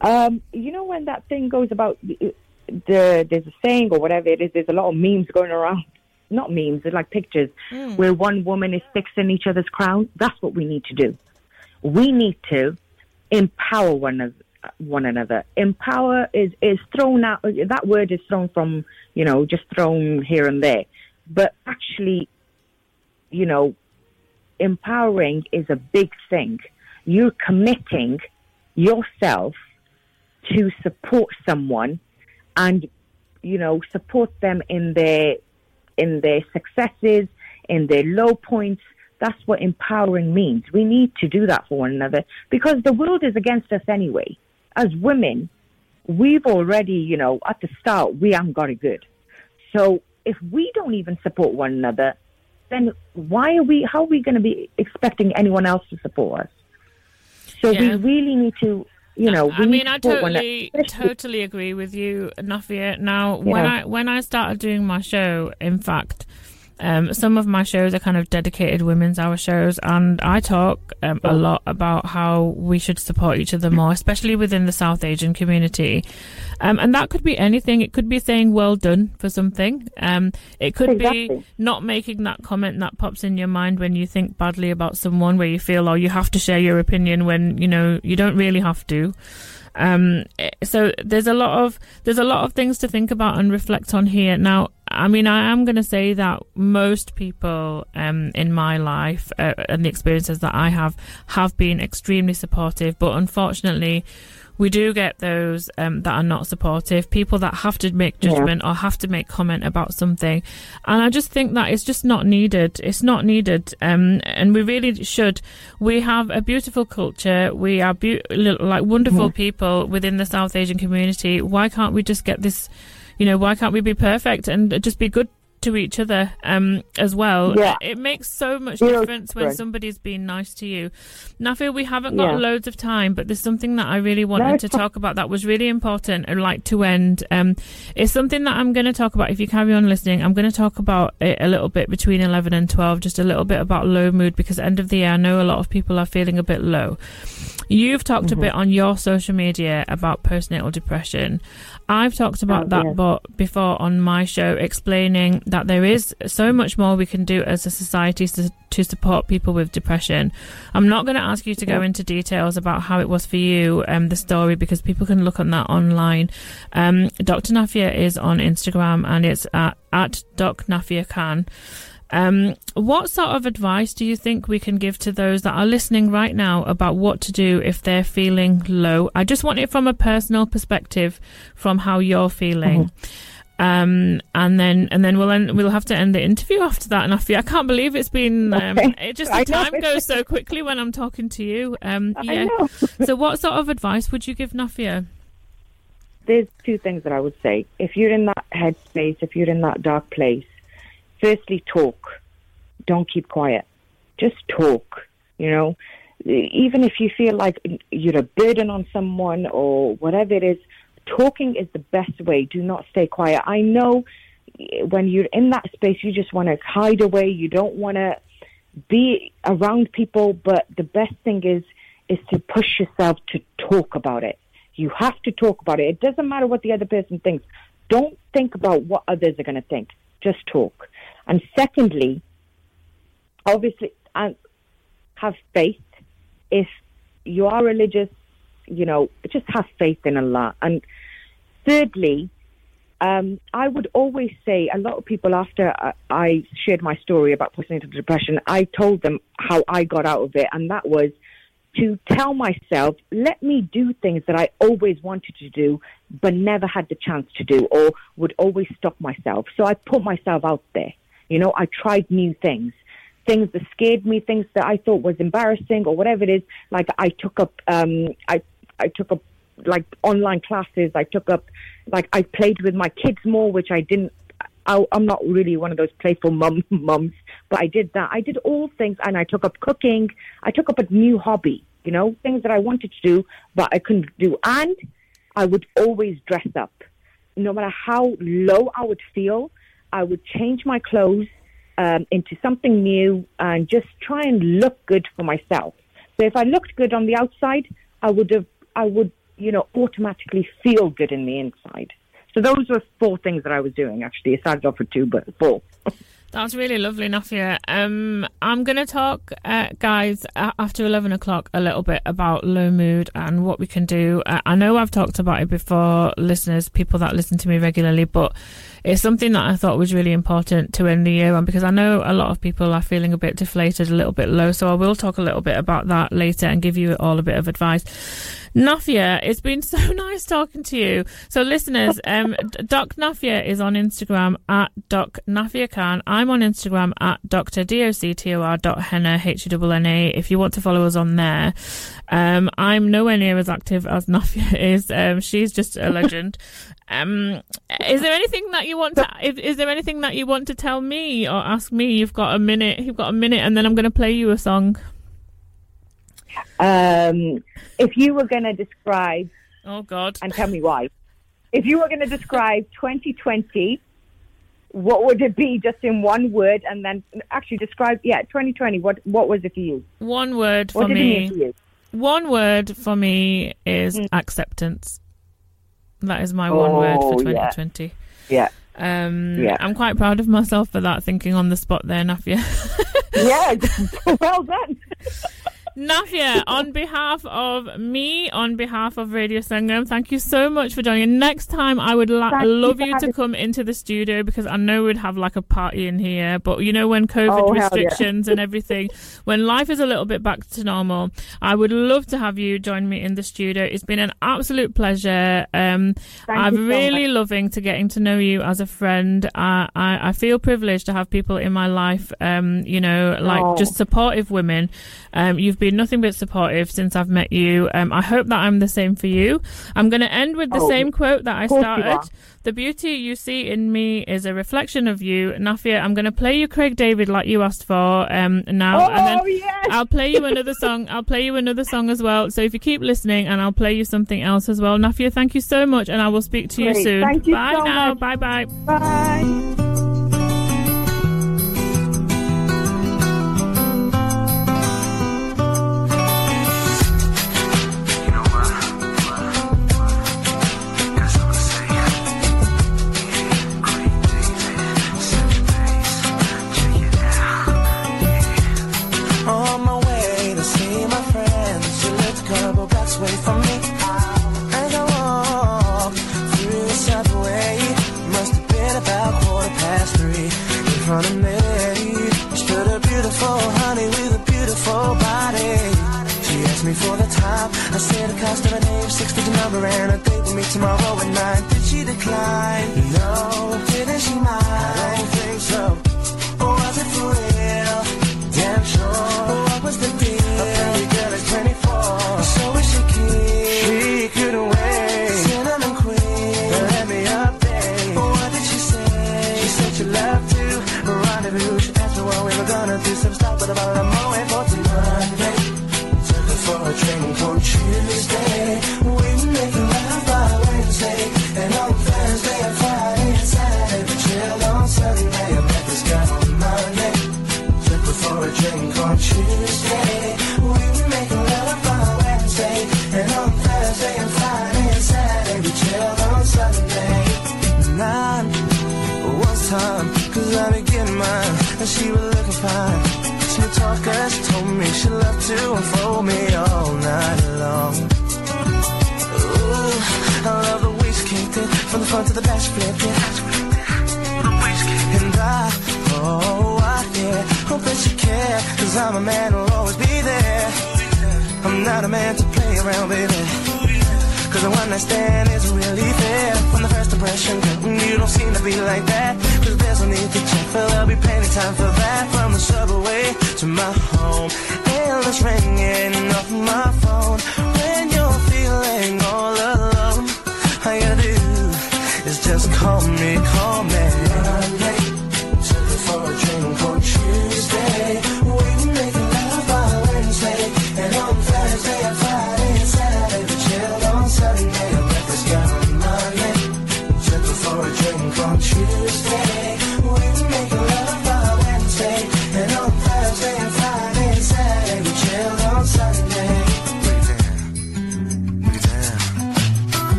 Um, you know when that thing goes about the, the there's a saying or whatever it is. There's a lot of memes going around. Not memes, they're like pictures where one woman is fixing each other's crown. That's what we need to do. We need to empower one of one another. Empower is is thrown out. That word is thrown from you know just thrown here and there, but actually, you know, empowering is a big thing. You're committing yourself to support someone and you know support them in their in their successes in their low points that's what empowering means we need to do that for one another because the world is against us anyway as women we've already you know at the start we haven't got it good so if we don't even support one another then why are we how are we going to be expecting anyone else to support us so we really need to you know we I need mean, to I support one totally, totally agree with you, Nafia. Now, when Yeah. I when I started doing my show, in fact, um, some of my shows are kind of dedicated women's hour shows, and I talk um, a lot about how we should support each other more, especially within the South Asian community. Um, and that could be anything. It could be saying "well done" for something. Um, it could be not making that comment that pops in your mind when you think badly about someone, where you feel, oh, you have to share your opinion when you know you don't really have to. Um, eh, so there's a lot of there's a lot of things to think about and reflect on here. Now, I mean, I am going to say that most people um, in my life uh, and the experiences that I have have been extremely supportive, but unfortunately. We do get those um, that are not supportive, people that have to make Yeah. judgment or have to make comment about something, and I just think that it's just not needed. It's not needed, um, and we really should. We have a beautiful culture. We are li- like wonderful people within the South Asian community. Why can't we just get this? You know, why can't we be perfect and just be good to each other um, as well? Yeah. It makes so much difference when somebody's been nice to you. Nafi, we haven't got Yeah. loads of time, but there's something that I really wanted it's to fine. talk about that was really important and like to end. Um, it's something that I'm going to talk about. If you carry on listening, I'm going to talk about it a little bit between 11 and 12, just a little bit about low mood because end of the year, I know a lot of people are feeling a bit low. You've talked Mm-hmm. a bit on your social media about postnatal depression. I've talked about Oh, that yes. but before on my show, explaining that there is so much more we can do as a society to, to support people with depression. I'm not going to ask you to go Yeah. into details about how it was for you, um, the story, because people can look on that online. Um, Dr. Nafia is on Instagram and it's at, at Doc Nafia Khan. Um, what sort of advice do you think we can give to those that are listening right now about what to do if they're feeling low? I just want it from a personal perspective, from how you're feeling. Um, and then and then we'll end, we'll have to end the interview after that. And I I can't believe it's been um, Okay. it just I the know. time goes so quickly when I'm talking to you. Um, yeah. so what sort of advice would you give Nafia? there's two things that I would say. If you're in that headspace, if you're in that dark place, firstly, talk. Don't keep quiet. Just talk. You know, even if you feel like you're a burden on someone or whatever it is, talking is the best way. Do not stay quiet. I know when you're in that space, you just want to hide away. You don't want to be around people, but the best thing is is to push yourself to talk about it. You have to talk about it. It doesn't matter what the other person thinks. Don't think about what others are going to think. Just talk. And secondly, obviously, have faith. If you are religious, you know, just have faith in Allah. And thirdly, um, I would always say a lot of people after I, I shared my story about postnatal depression, I told them how I got out of it, and that was to tell myself, let me do things that I always wanted to do, but never had the chance to do, or would always stop myself. So I put myself out there. You know, I tried new things, things that scared me, things that I thought was embarrassing, or whatever it is. Like I took up, um, I I took up like online classes. I took up, like I played with my kids more, which I didn't I, I'm not really one of those playful mum mums, but I did that. I did all things, and I took up cooking. I took up a new hobby. You know, things that I wanted to do, but I couldn't do. And I would always dress up, no matter how low I would feel. I would change my clothes um, into something new and just try and look good for myself. So if I looked good on the outside, I would have, I would, you know, automatically feel good in the inside. So those were four things that I was doing. Actually, I started off with two, but four. That's really lovely, Nafia. Um, I'm going to talk, uh, guys, after 11 o'clock a little bit about low mood and what we can do. Uh, I know I've talked about it before, listeners, people that listen to me regularly, but it's something that I thought was really important to end the year on because I know a lot of people are feeling a bit deflated, a little bit low. So I will talk a little bit about that later and give you all a bit of advice. Nafia, it's been so nice talking to you. So, listeners, um, Doc Nafia is on Instagram at Doc Nafia Khan. I'm on Instagram at Dr. D-O-C-T-O-R dot Henna, H-E-N-N-A, if you want to follow us on there. Um, I'm nowhere near as active as Nafia is. Um, she's just a legend. Um, is there anything that you want to? Is, is there anything that you want to tell me or ask me? You've got a minute. You've got a minute, and then I'm going to play you a song. Um, if you were going to describe, Oh God! and tell me why, if you were going to describe 2020, what would it be just in one word? And then actually describe, yeah, 2020. What what was it for you? One word for me. you? One word for me is Mm. acceptance. That is my one word for Oh, yeah. 2020. Yeah, Um, Yeah. I'm quite proud of myself for that, thinking on the spot there, Nafia. yeah, well done. Nafia, on behalf of me, on behalf of Radio Sangam, thank you so much for joining. Next time, I would la- Thank you love you to come into the studio because I know we'd have like a party in here. But you know, when COVID Oh, hell yeah. restrictions and everything, when life is a little bit back to normal, I would love to have you join me in the studio. It's been an absolute pleasure. Um, I'm so really much. loving to getting to know you as a friend. I, I, I feel privileged to have people in my life, um, you know, like Oh. just supportive women. Um, you've been nothing but supportive since I've met you. Um, I hope that I'm the same for you. I'm going to end with the Oh, same quote that I course you are. started. The beauty you see in me is a reflection of you. Nafia, I'm going to play you Craig David like you asked for um, now. Oh, and then yes. I'll play you another song. I'll play you another song as well. So if you keep listening, and I'll play you something else as well. Nafia, thank you so much, and I will speak to you soon. Thank you bye so now. much. Bye bye. Bye. Me for the time. I said the cost of a name, six digit number, and a date with me tomorrow at nine. Did she decline? No. Didn't she mind? Tuesday. We were making love by Wednesday. And on Thursday and Friday and Saturday. We chilled on Sunday. Time, cause I be getting mine. And she was looking fine. She told me she loved to unfold me all night long. Ooh, I love the way she kicked it. From the front to the back, flipped it. Cause I'm a man who'll always be there. I'm not a man to play around, baby. Cause the one I stand is really fair. From the first impression, girl, you don't seem to be like that. Cause there's no need to check, but there'll be plenty time for that. From the subway to my home, endless ringing off my phone. When you're feeling all alone, all you gotta do is just call me, call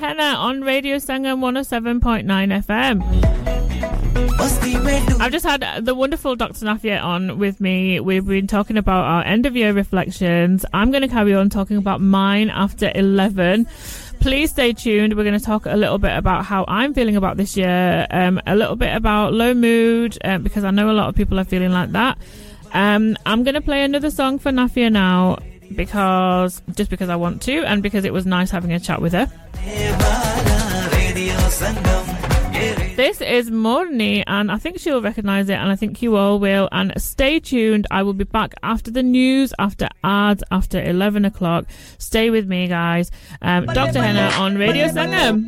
Henna on Radio Sangam 107.9 FM. I've just had the wonderful Dr. Nafia on with me. We've been talking about our end of year reflections. I'm going to carry on talking about mine after 11 please stay tuned. We're going to talk a little bit about how I'm feeling about this year, um, a little bit about low mood, uh, because I know a lot of people are feeling like that. Um, I'm going to play another song for Nafia now because just because I want to, and because it was nice having a chat with her. This is Morni, and I think she'll recognise it, and I think you all will. And stay tuned. I will be back after the news, after ads, after 11 o'clock. Stay with me, guys. Um, Dr. Henna on Radio Sangam.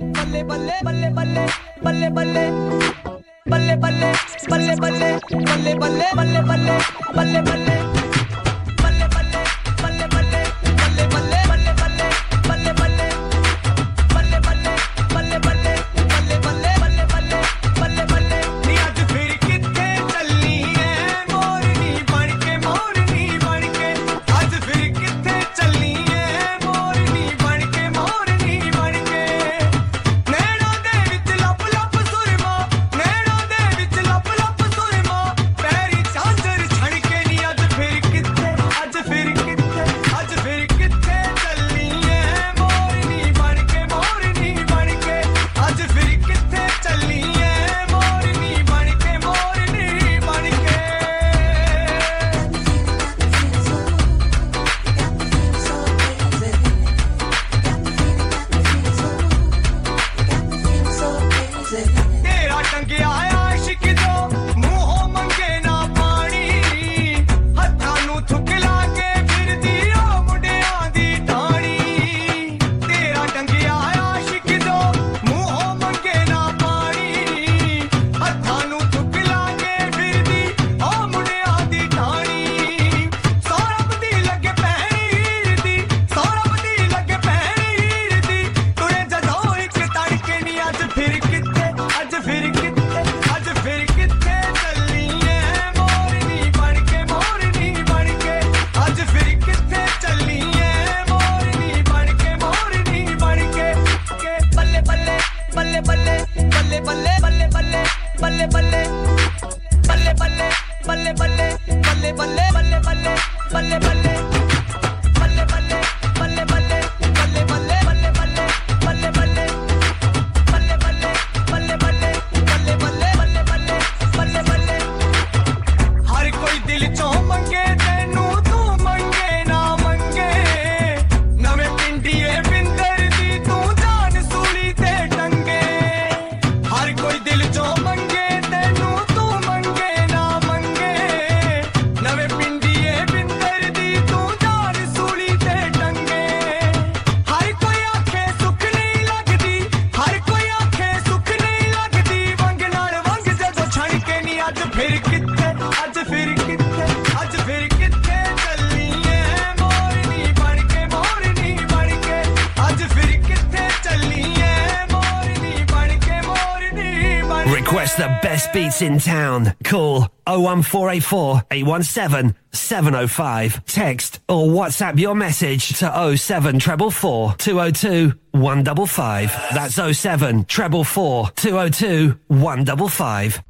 Beats in town. Call 01484 817 705. Text or WhatsApp your message to 07444 202 155. That's 07 444 202 155.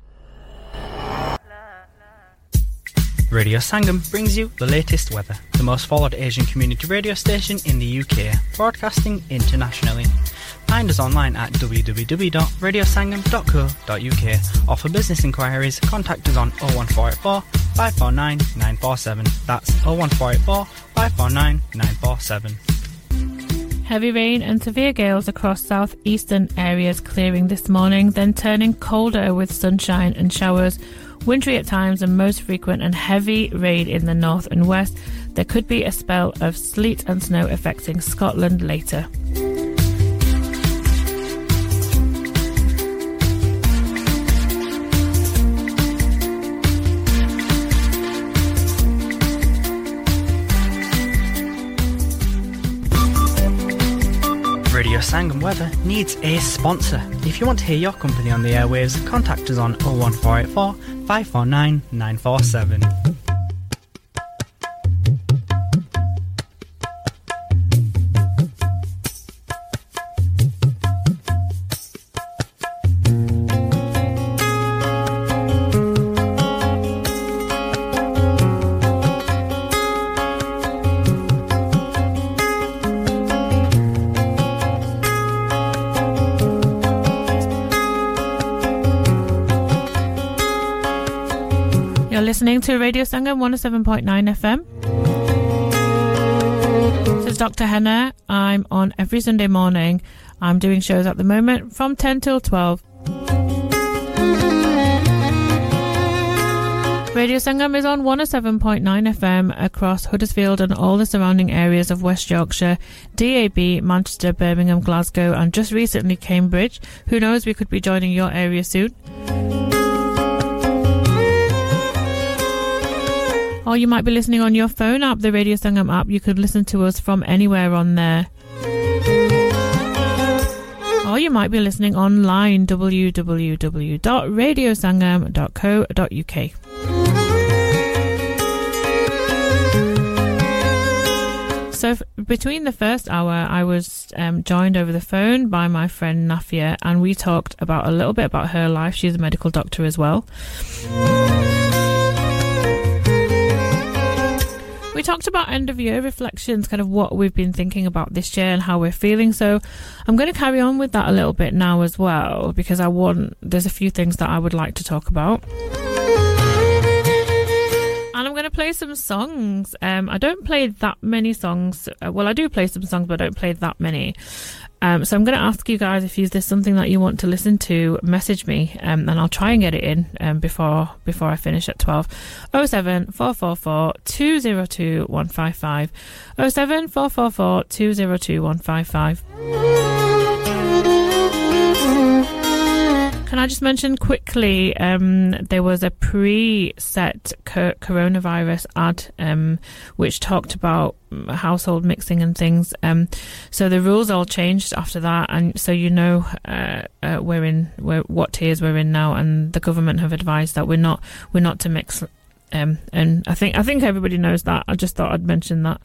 Radio Sangam brings you the latest weather, the most followed Asian community radio station in the UK, broadcasting internationally. Find us online at www.radiosangam.co.uk or for business inquiries, contact us on 01484 549 947. That's 01484 549 947. Heavy rain and severe gales across southeastern areas clearing this morning, then turning colder with sunshine and showers. Wintry at times and most frequent and heavy rain in the north and west. There could be a spell of sleet and snow affecting Scotland later. Radio Sangam Weather needs a sponsor. If you want to hear your company on the airwaves, contact us on 01484 549 947. Listening to Radio Sangam 107.9 FM. This is Dr. Henna. I'm on every Sunday morning. I'm doing shows at the moment from 10 till 12. Radio Sangam is on 107.9 FM across Huddersfield and all the surrounding areas of West Yorkshire, DAB, Manchester, Birmingham, Glasgow, and just recently Cambridge. Who knows, we could be joining your area soon. Or you might be listening on your phone app, the Radio Sangam app. You could listen to us from anywhere on there. Or you might be listening online, www.radiosangam.co.uk. So, f- between the first hour, I was um, joined over the phone by my friend Nafia, and we talked about a little bit about her life. She's a medical doctor as well. We talked about end of year reflections, kind of what we've been thinking about this year and how we're feeling. So I'm going to carry on with that a little bit now as well because I want, there's a few things that I would like to talk about. And I'm going to play some songs. Um, I don't play that many songs. Uh, well, I do play some songs, but I don't play that many. Um, so I'm going to ask you guys if there's something that you want to listen to, message me, um, and I'll try and get it in um, before before I finish at 12. 07 444 202 155. 07 444 202 155. Can I just mention quickly? Um, there was a pre-set co- coronavirus ad um, which talked about household mixing and things. Um, so the rules all changed after that, and so you know uh, uh, we're in we're, what tiers we're in now, and the government have advised that we're not we're not to mix. Um, and I think I think everybody knows that. I just thought I'd mention that.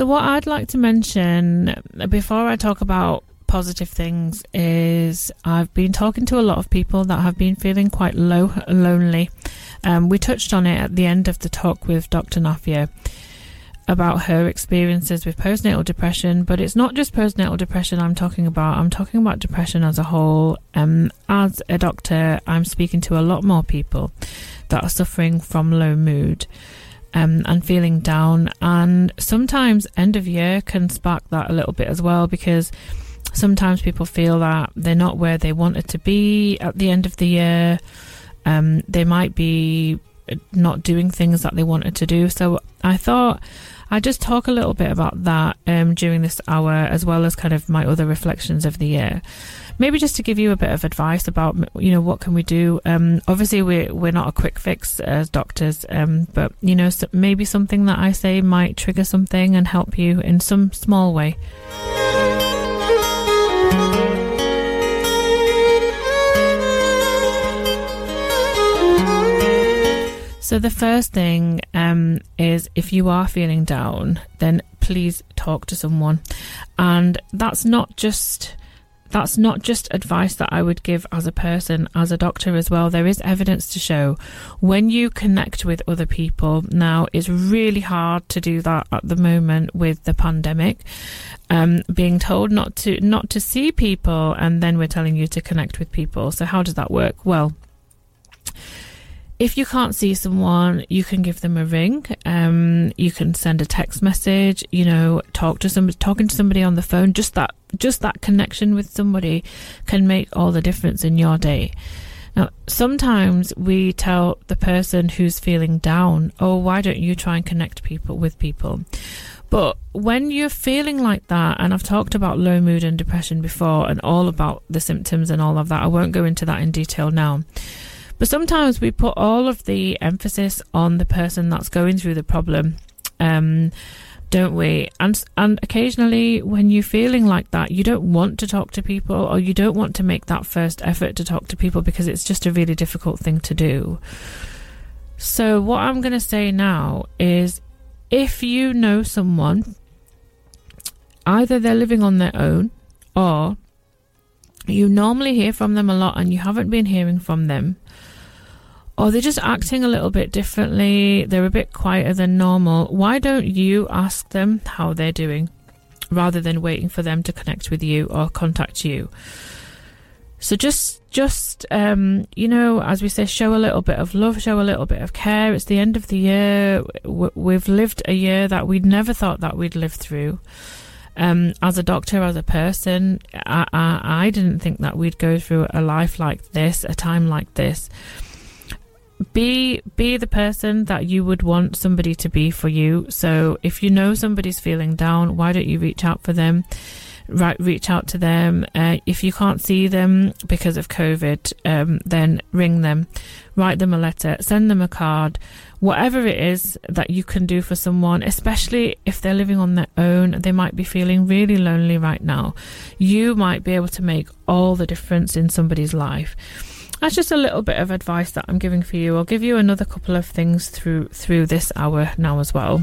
So, what I'd like to mention before I talk about positive things is I've been talking to a lot of people that have been feeling quite low lonely. Um, we touched on it at the end of the talk with Dr. Nafia about her experiences with postnatal depression, but it's not just postnatal depression I'm talking about. I'm talking about depression as a whole. Um, as a doctor, I'm speaking to a lot more people that are suffering from low mood um, and feeling down. And sometimes end of year can spark that a little bit as well because sometimes people feel that they're not where they wanted to be at the end of the year. Um, they might be not doing things that they wanted to do. So I thought I'd just talk a little bit about that um, during this hour, as well as kind of my other reflections of the year. Maybe just to give you a bit of advice about, you know, what can we do? Um, obviously, we're we're not a quick fix as doctors, um, but you know, so maybe something that I say might trigger something and help you in some small way. So the first thing um, is if you are feeling down, then please talk to someone, and that's not just that's not just advice that I would give as a person, as a doctor as well. There is evidence to show when you connect with other people. Now, it's really hard to do that at the moment with the pandemic. Um, being told not to not to see people, and then we're telling you to connect with people. So how does that work? Well if you can't see someone, you can give them a ring. Um, you can send a text message. You know, talk to somebody, talking to somebody on the phone. Just that, just that connection with somebody can make all the difference in your day. Now, sometimes we tell the person who's feeling down, "Oh, why don't you try and connect people with people?" But when you're feeling like that, and I've talked about low mood and depression before, and all about the symptoms and all of that, I won't go into that in detail now. But sometimes we put all of the emphasis on the person that's going through the problem, um, don't we? And and occasionally, when you're feeling like that, you don't want to talk to people, or you don't want to make that first effort to talk to people because it's just a really difficult thing to do. So, what I'm going to say now is, if you know someone, either they're living on their own, or you normally hear from them a lot and you haven't been hearing from them or they're just acting a little bit differently, they're a bit quieter than normal, why don't you ask them how they're doing rather than waiting for them to connect with you or contact you? So just just um, you know, as we say, show a little bit of love, show a little bit of care. It's the end of the year. We've lived a year that we'd never thought that we'd live through. Um, as a doctor, as a person, I, I, I didn't think that we'd go through a life like this, a time like this be be the person that you would want somebody to be for you. So if you know somebody's feeling down why don't you reach out for them? Right reach out to them. Uh, if you can't see them because of covid um, then ring them. Write them a letter. Send them a card. Whatever it is that you can do for someone especially if they're living on their own they might be feeling really lonely right now. You might be able to make all the difference in somebody's life that's just a little bit of advice that I'm giving for you. I'll give you another couple of things through through this hour now as well.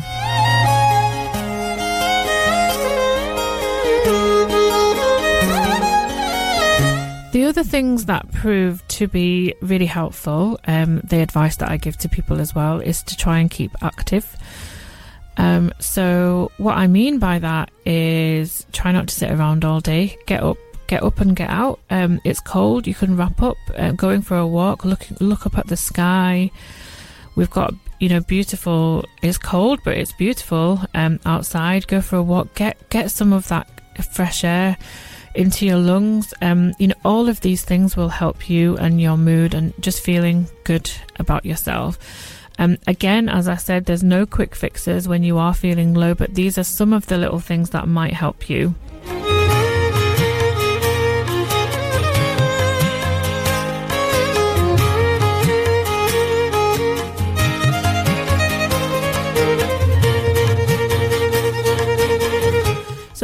The other things that prove to be really helpful, um, the advice that I give to people as well, is to try and keep active. Um, so, what I mean by that is try not to sit around all day. Get up, get up and get out. Um, it's cold. You can wrap up, uh, going for a walk, look look up at the sky. We've got you know beautiful. It's cold, but it's beautiful um, outside. Go for a walk. Get get some of that fresh air into your lungs. Um, you know all of these things will help you and your mood and just feeling good about yourself. Um, again, as I said, there's no quick fixes when you are feeling low, but these are some of the little things that might help you.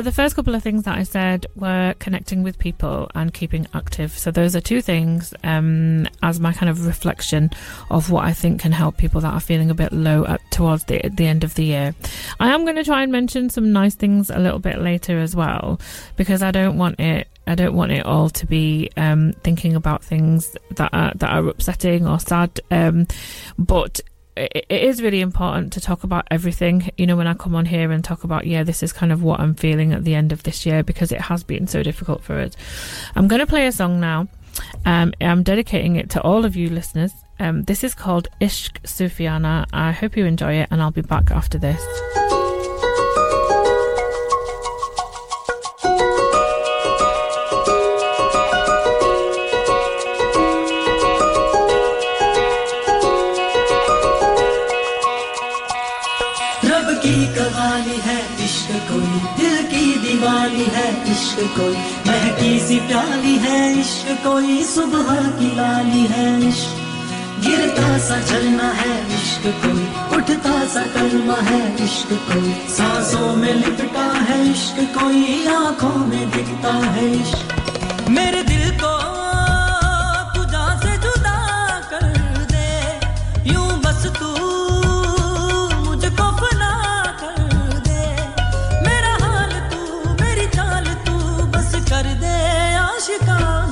The first couple of things that I said were connecting with people and keeping active. So those are two things um, as my kind of reflection of what I think can help people that are feeling a bit low at, towards the the end of the year. I am going to try and mention some nice things a little bit later as well because I don't want it I don't want it all to be um, thinking about things that are that are upsetting or sad. Um, but it, is really important to talk about everything. You know, when I come on here and talk about, yeah, this is kind of what I'm feeling at the end of this year because it has been so difficult for us. I'm going to play a song now. Um, I'm dedicating it to all of you listeners. Um, this is called Ishq Sufiana. I hope you enjoy it, and I'll be back after this. कोई, दिल की दीवानी है इश्क कोई, महकी सी प्याली है इश्क कोई, सुबह की लाली है इश्क। गिरता सा झरना है इश्क कोई, उठता सा कलमा है इश्क कोई, सांसों में लिपटा है इश्क कोई, आँखों में दिखता है इश्क। मेरे दिल को 去干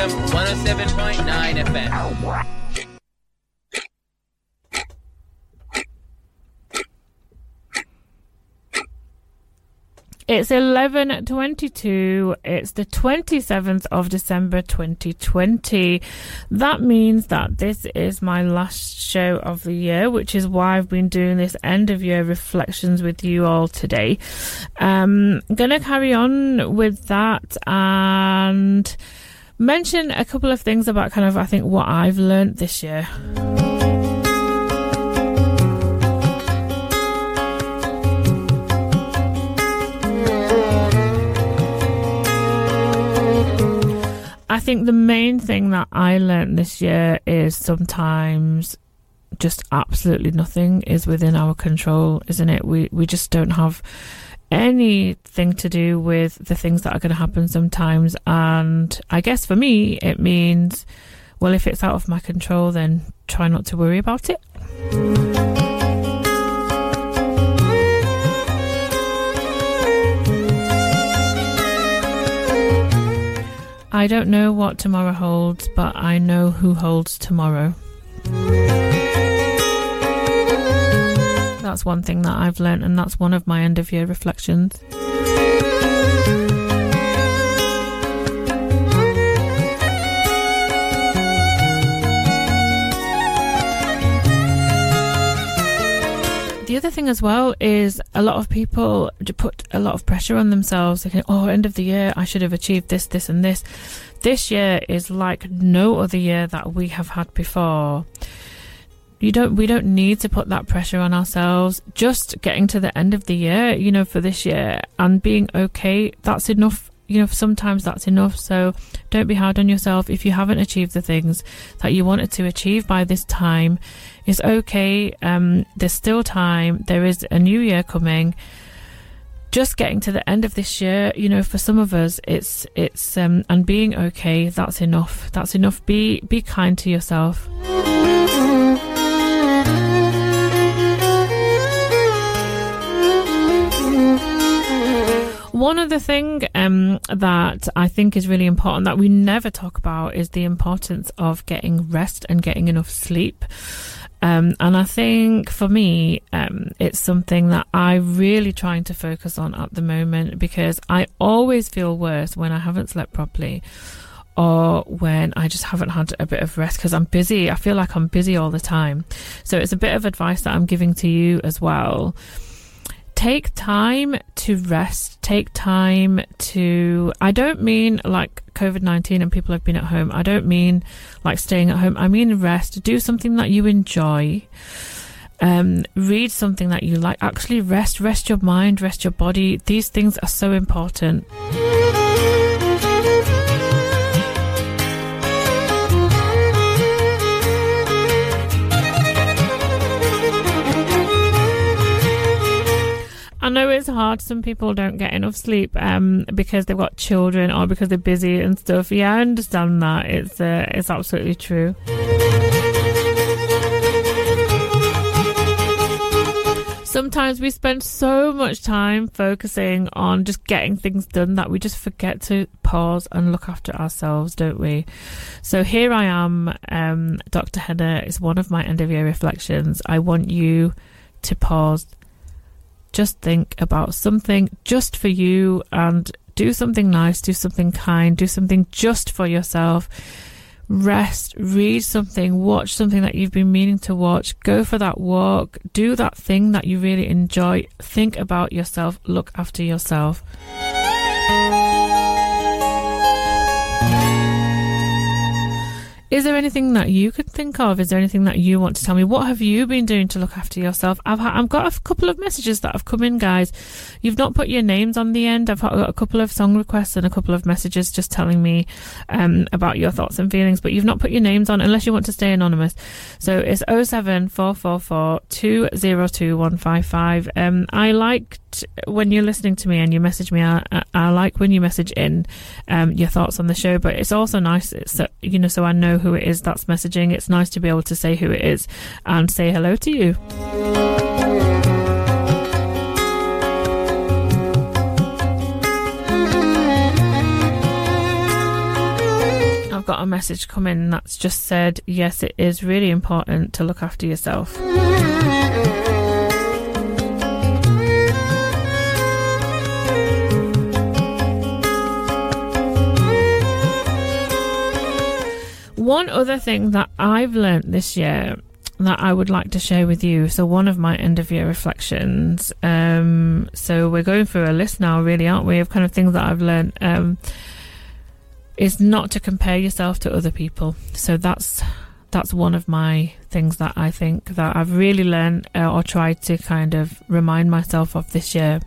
Radio 107.9 FM. It's 11:22. It's the 27th of December 2020. That means that this is my last show of the year, which is why I've been doing this end of year reflections with you all today. Um, I'm going to carry on with that and mention a couple of things about kind of I think what I've learned this year. I think the main thing that I learnt this year is sometimes just absolutely nothing is within our control, isn't it? We we just don't have anything to do with the things that are going to happen sometimes and I guess for me it means well if it's out of my control then try not to worry about it. I don't know what tomorrow holds, but I know who holds tomorrow that's one thing that I've learned, and that's one of my end of year reflections. the other thing as well is a lot of people put a lot of pressure on themselves thinking oh end of the year i should have achieved this this and this this year is like no other year that we have had before you don't. We don't need to put that pressure on ourselves. Just getting to the end of the year, you know, for this year and being okay. That's enough. You know, sometimes that's enough. So don't be hard on yourself if you haven't achieved the things that you wanted to achieve by this time. It's okay. Um, there's still time. There is a new year coming. Just getting to the end of this year, you know, for some of us, it's it's um, and being okay. That's enough. That's enough. Be be kind to yourself. One other thing um, that I think is really important that we never talk about is the importance of getting rest and getting enough sleep. Um, and I think for me, um, it's something that I'm really trying to focus on at the moment because I always feel worse when I haven't slept properly or when I just haven't had a bit of rest because I'm busy. I feel like I'm busy all the time. So it's a bit of advice that I'm giving to you as well take time to rest take time to i don't mean like covid-19 and people have been at home. I don't mean like staying at home. I mean rest. Do something that you enjoy. Um, read something that you like. Actually rest rest your mind rest your body. These things are so important hard. Some people don't get enough sleep um, because they've got children or because they're busy and stuff. Yeah, I understand that. It's uh, it's absolutely true. Sometimes we spend so much time focusing on just getting things done that we just forget to pause and look after ourselves, don't we? So here I am, um, Dr. Henna. It's one of my end of year reflections. I want you to pause just think about something just for you and do something nice, do something kind, do something just for yourself. Rest, read something, watch something that you've been meaning to watch, go for that walk, do that thing that you really enjoy. Think about yourself, look after yourself. Is there anything that you could think of? Is there anything that you want to tell me? What have you been doing to look after yourself? I've I've got a couple of messages that have come in, guys. You've not put your names on the end. I've got a couple of song requests and a couple of messages just telling me um, about your thoughts and feelings, but you've not put your names on unless you want to stay anonymous. So it's 07444 202 155. Um, I liked when you're listening to me and you message me. I, I, I like when you message in um, your thoughts on the show, but it's also nice, so, you know, so I know who it is that's messaging. It's nice to be able to say who it is and say hello to you. I've got a message coming that's just said, yes, it is really important to look after yourself. One other thing that I've learnt this year that I would like to share with you. So, one of my end of year reflections. Um, so, we're going through a list now, really, aren't we, of kind of things that I've learnt. Um, is not to compare yourself to other people. So, that's that's one of my things that I think that I've really learned uh, or tried to kind of remind myself of this year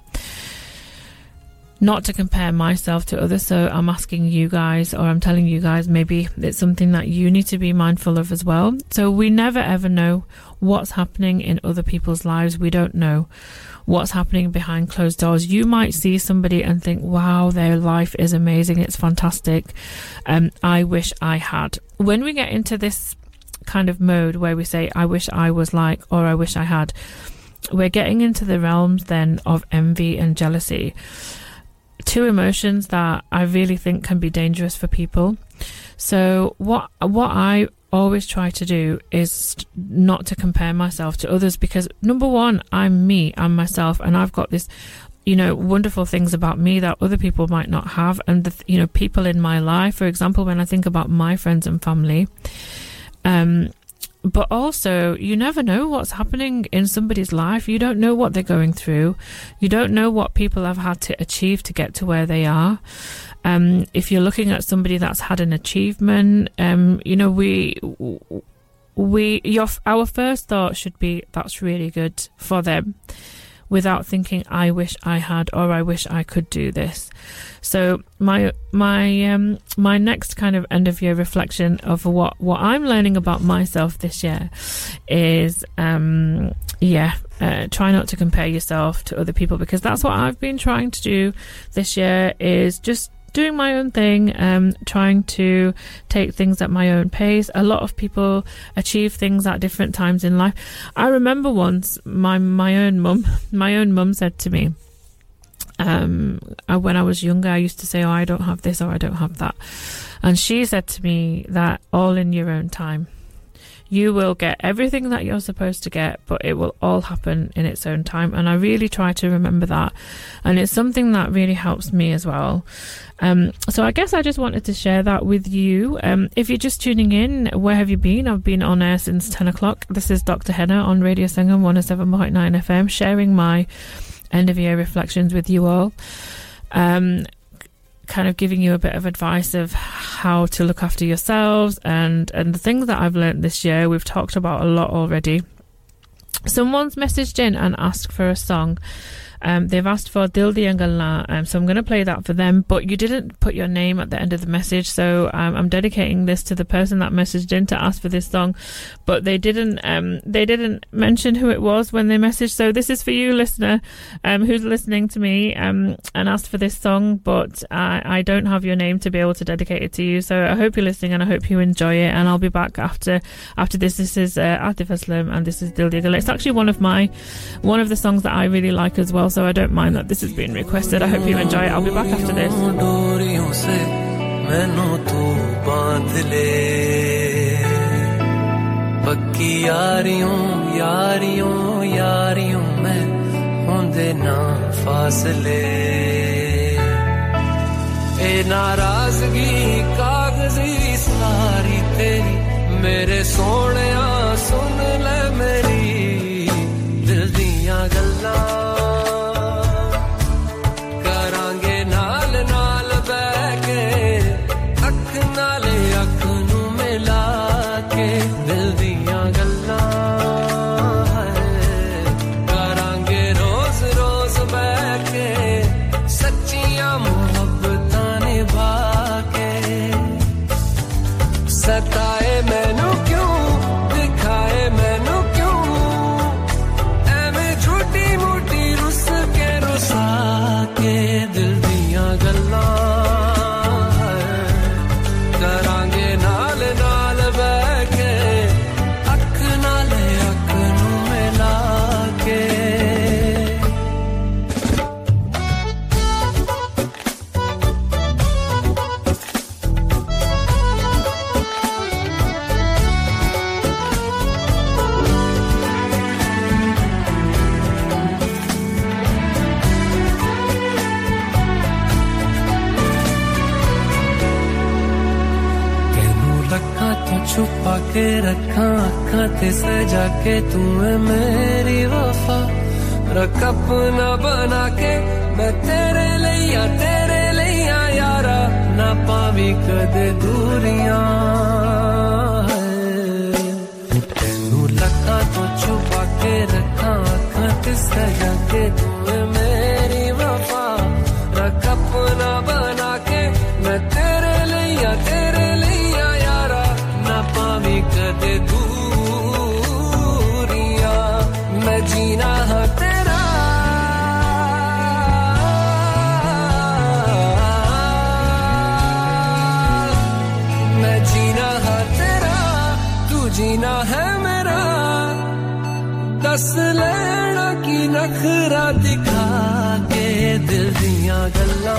not to compare myself to others. So I'm asking you guys, or I'm telling you guys, maybe it's something that you need to be mindful of as well. So we never ever know what's happening in other people's lives. We don't know what's happening behind closed doors. You might see somebody and think, wow, their life is amazing. It's fantastic. Um, I wish I had. When we get into this kind of mode where we say, I wish I was like, or I wish I had, we're getting into the realms then of envy and jealousy two emotions that I really think can be dangerous for people. So what what I always try to do is not to compare myself to others because number one, I'm me, I'm myself, and I've got this you know wonderful things about me that other people might not have and the you know people in my life for example when i think about my friends and family um but also, you never know what's happening in somebody's life. You don't know what they're going through. You don't know what people have had to achieve to get to where they are. Um, if you're looking at somebody that's had an achievement, um, you know, we, we, your, our first thought should be that's really good for them without thinking I wish I had or I wish I could do this. So my my um my next kind of end of year reflection of what what I'm learning about myself this year is um yeah uh, try not to compare yourself to other people because that's what I've been trying to do this year is just doing my own thing, um, trying to take things at my own pace. A lot of people achieve things at different times in life. I remember once my my own mum, my own mum said to me, um, uh, when I was younger, I used to say, "Oh, I don't have this or I don't have that," and she said to me that all in your own time. You will get everything that you're supposed to get, but it will all happen in its own time. And I really try to remember that. And it's something that really helps me as well. Um, so I guess I just wanted to share that with you. Um, if you're just tuning in, where have you been? I've been on air since 10 o'clock. This is Dr. Henna on Radio Sangam 107.9 FM, sharing my end of year reflections with you all. Um, kind of giving you a bit of advice of how to look after yourselves and and the things that I've learned this year. We've talked about a lot already. Someone's messaged in and asked for a song. Um, they've asked for Dil Diyan um, so I'm going to play that for them. But you didn't put your name at the end of the message, so um, I'm dedicating this to the person that messaged in to ask for this song. But they didn't, um, they didn't mention who it was when they messaged. So this is for you, listener, um, who's listening to me um, and asked for this song. But I, I don't have your name to be able to dedicate it to you. So I hope you're listening and I hope you enjoy it. And I'll be back after after this. This is uh, Atif Aslam and this is Dil Diyan It's actually one of my one of the songs that I really like as well so I don't mind that this has been requested. I hope you enjoy it. I'll be back after this. ਪੱਕੀ ਯਾਰੀਆਂ ਯਾਰੀਆਂ ਯਾਰੀਆਂ ਮੈਂ ਹੁੰਦੇ ਨਾ ਫਾਸਲੇ ਇਹ ਨਾਰਾਜ਼ਗੀ ਕਾਗਜ਼ੀ ਸਾਰੀ ਤੇਰੀ ਮੇਰੇ ਸੋਹਣਿਆ ਸੁਣ ਲੈ के सजा के तू है मेरी वफा। रख अपना बना के मैं तेरे लिया तेरे लिया यारा। ना पावी कद दूरिया तेनू लखा तो छुपा के रखा अखा सजा के तू है मेरी जीना है मेरा। दस लेना की नखरा दिखा के दिल दिया गल्ला।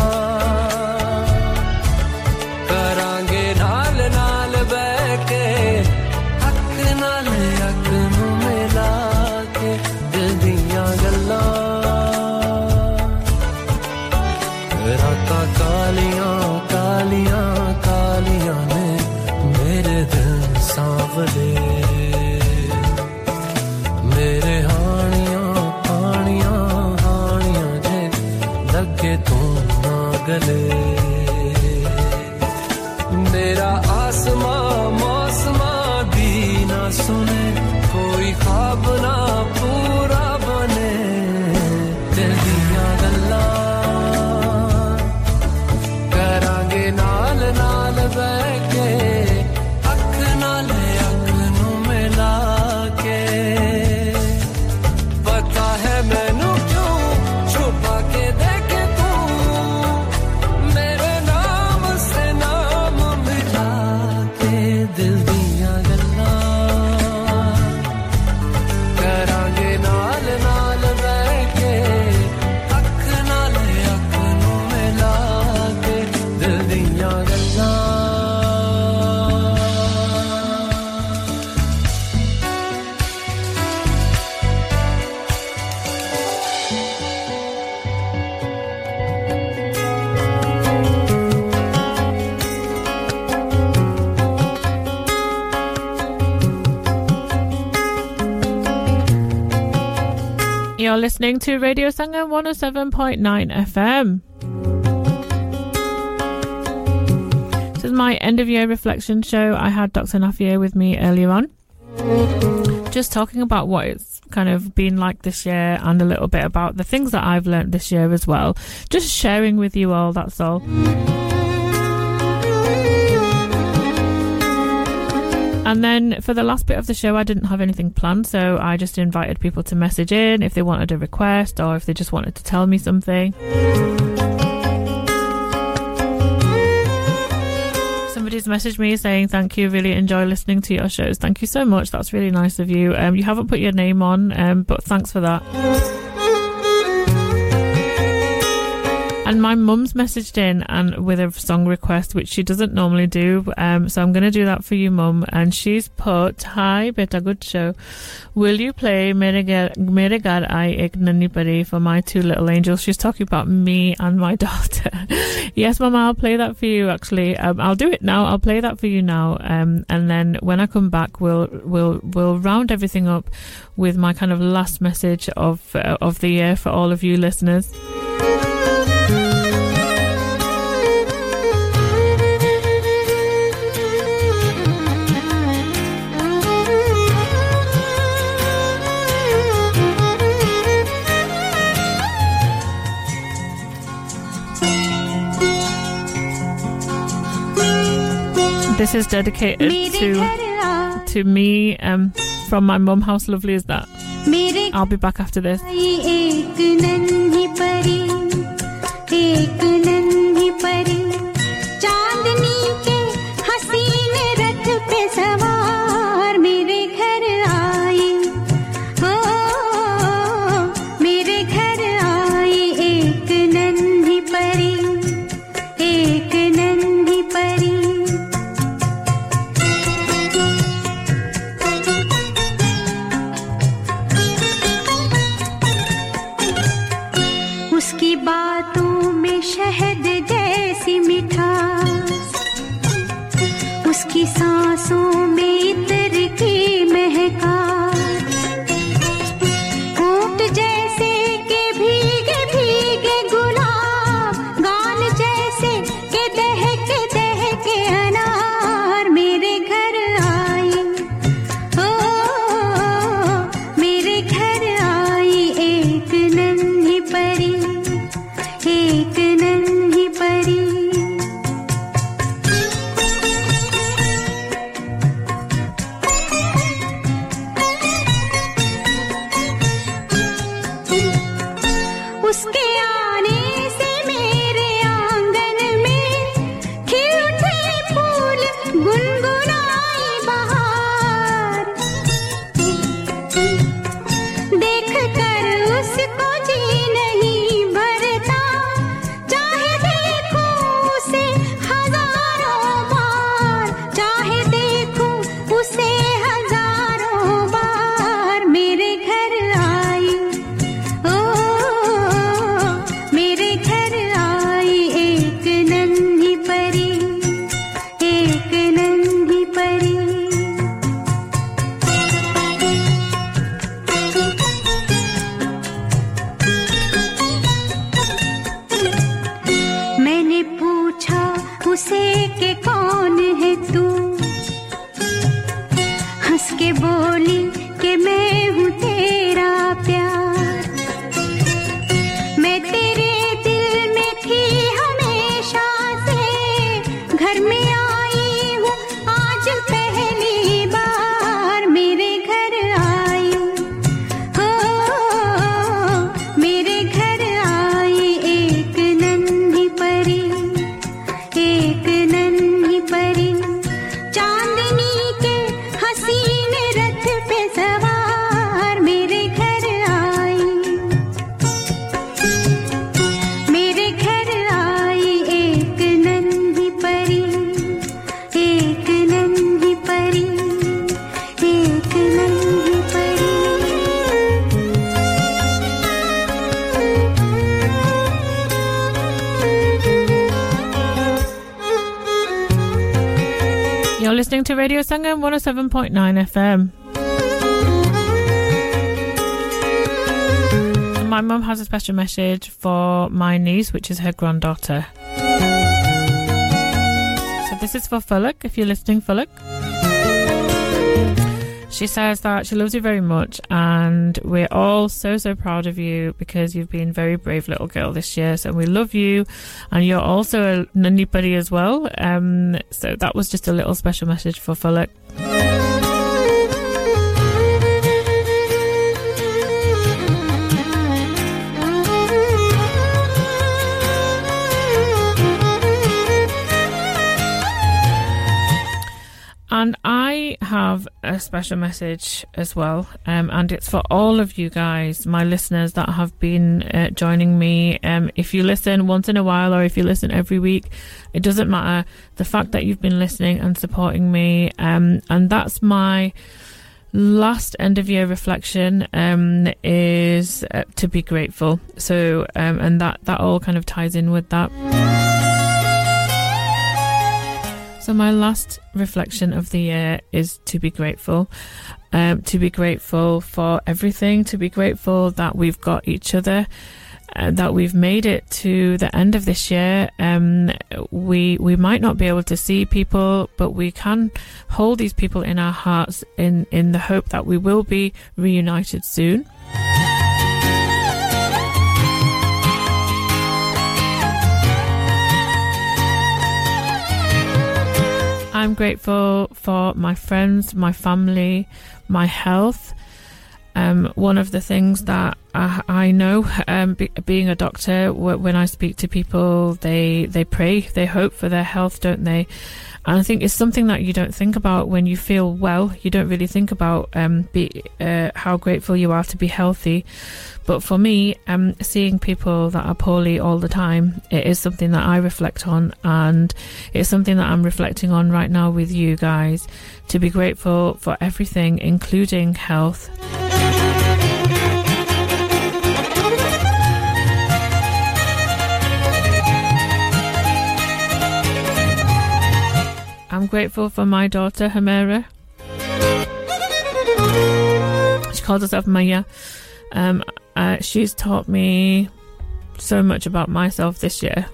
करांगे नाल नाल listening to Radio Sangam 107.9 FM. This is my end of year reflection show. I had Dr. Nafier with me earlier on. Just talking about what it's kind of been like this year and a little bit about the things that I've learned this year as well. Just sharing with you all, that's all. And then for the last bit of the show, I didn't have anything planned, so I just invited people to message in if they wanted a request or if they just wanted to tell me something. Somebody's messaged me saying thank you, really enjoy listening to your shows. Thank you so much. That's really nice of you. Um, you haven't put your name on, um, but thanks for that. And my mum's messaged in and with a song request, which she doesn't normally do. Um, so I'm going to do that for you, mum. And she's put, "Hi, beta, good show. Will you play Mere Ek Nanni Pari for my two little angels?" She's talking about me and my daughter. yes, mama, I'll play that for you. Actually, um, I'll do it now. I'll play that for you now. Um, and then when I come back, we'll we'll we'll round everything up with my kind of last message of uh, of the year for all of you listeners. This is dedicated to to me um, from my mum. How lovely is that? मेरे I'll be back after this. एक नन्ही परी एक नन्ही परी चांदनी के हसीन रथ पे सवार Sangam 107.9 FM. My mum has a special message for my niece, which is her granddaughter. So this is for Fullock, if you're listening, Fullock. She says that she loves you very much, and we're all so, so proud of you because you've been a very brave little girl this year. So we love you, and you're also a nunny buddy as well. Um, so that was just a little special message for Fullock. And I have a special message as well, um, and it's for all of you guys, my listeners that have been uh, joining me. Um, if you listen once in a while or if you listen every week, it doesn't matter. The fact that you've been listening and supporting me, um, and that's my last end of year reflection um, is uh, to be grateful. So, um, and that that all kind of ties in with that. So, my last reflection of the year is to be grateful. Um, to be grateful for everything, to be grateful that we've got each other. Uh, that we've made it to the end of this year. Um, we we might not be able to see people, but we can hold these people in our hearts in in the hope that we will be reunited soon. I'm grateful for my friends, my family, my health. Um, one of the things that I, I know, um, be, being a doctor, when I speak to people, they they pray, they hope for their health, don't they? And I think it's something that you don't think about when you feel well. You don't really think about um, be, uh, how grateful you are to be healthy. But for me, um, seeing people that are poorly all the time, it is something that I reflect on, and it's something that I'm reflecting on right now with you guys. To be grateful for everything, including health. I'm grateful for my daughter, Hamera. She calls herself Maya. Um, uh, she's taught me so much about myself this year.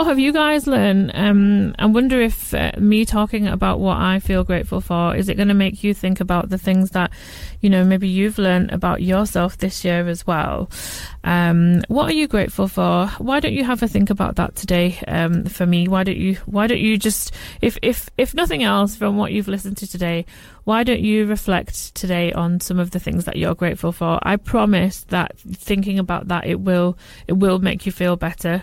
What have you guys learned? Um, I wonder if uh, me talking about what I feel grateful for is it going to make you think about the things that you know maybe you've learned about yourself this year as well. Um, what are you grateful for? Why don't you have a think about that today? Um, for me, why don't you? Why don't you just if if if nothing else from what you've listened to today, why don't you reflect today on some of the things that you're grateful for? I promise that thinking about that it will it will make you feel better.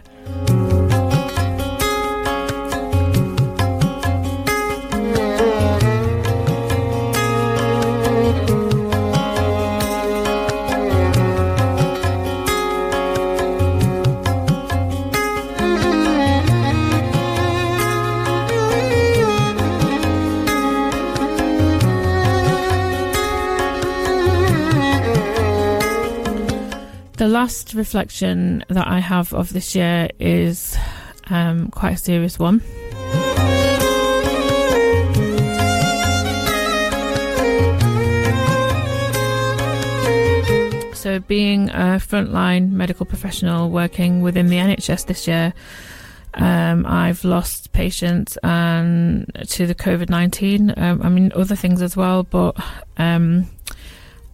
The last reflection that I have of this year is um, quite a serious one. So, being a frontline medical professional working within the NHS this year, um, I've lost patients and to the COVID nineteen. Um, I mean, other things as well, but um,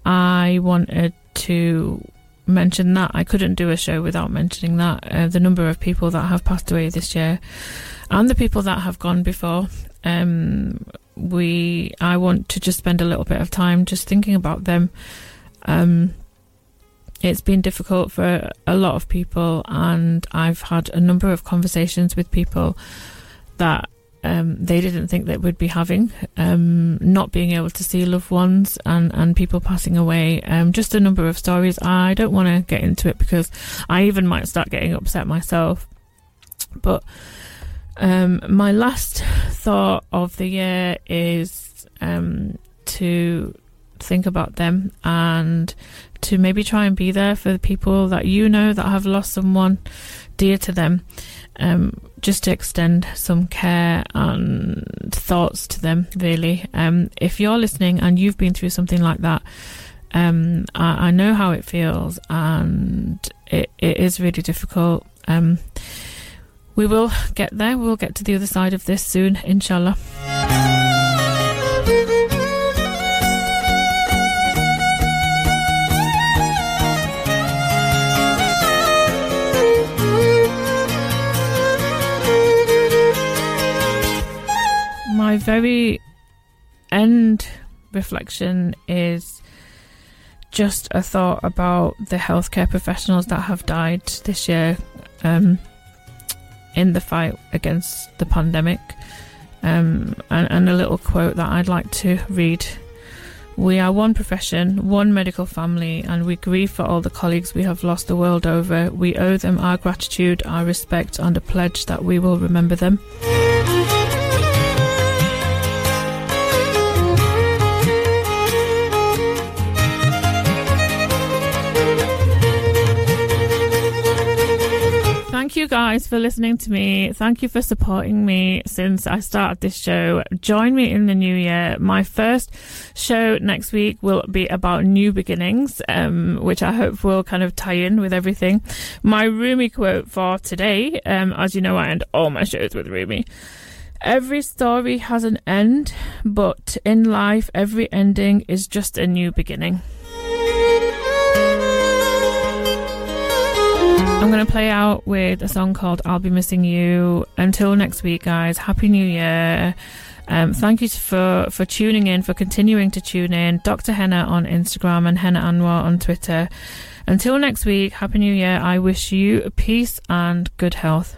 I wanted to mention that. I couldn't do a show without mentioning that. Uh, the number of people that have passed away this year, and the people that have gone before. Um, we, I want to just spend a little bit of time just thinking about them. Um, it's been difficult for a lot of people, and I've had a number of conversations with people that um, they didn't think that we'd be having, um, not being able to see loved ones and, and people passing away. Um, just a number of stories. I don't want to get into it because I even might start getting upset myself. But um, my last thought of the year is um, to think about them and to maybe try and be there for the people that you know that have lost someone dear to them. Um, just to extend some care and thoughts to them, really. Um, if you're listening and you've been through something like that, um, I, I know how it feels and it, it is really difficult. Um, we will get there. We'll get to the other side of this soon, inshallah. My very end reflection is just a thought about the healthcare professionals that have died this year um, in the fight against the pandemic. Um, and, and a little quote that I'd like to read. We are one profession, one medical family, and we grieve for all the colleagues we have lost the world over. We owe them our gratitude, our respect, and a pledge that we will remember them. Thank you guys for listening to me. Thank you for supporting me since I started this show. Join me in the new year. My first show next week will be about new beginnings, um, which I hope will kind of tie in with everything. My Rumi quote for today, um, as you know, I end all my shows with Rumi. Every story has an end, but in life, every ending is just a new beginning. I'm going to play out with a song called I'll Be Missing You. Until next week, guys, Happy New Year. Um, thank you for, for tuning in, for continuing to tune in. Dr. Henna on Instagram and Henna Anwar on Twitter. Until next week, Happy New Year. I wish you peace and good health.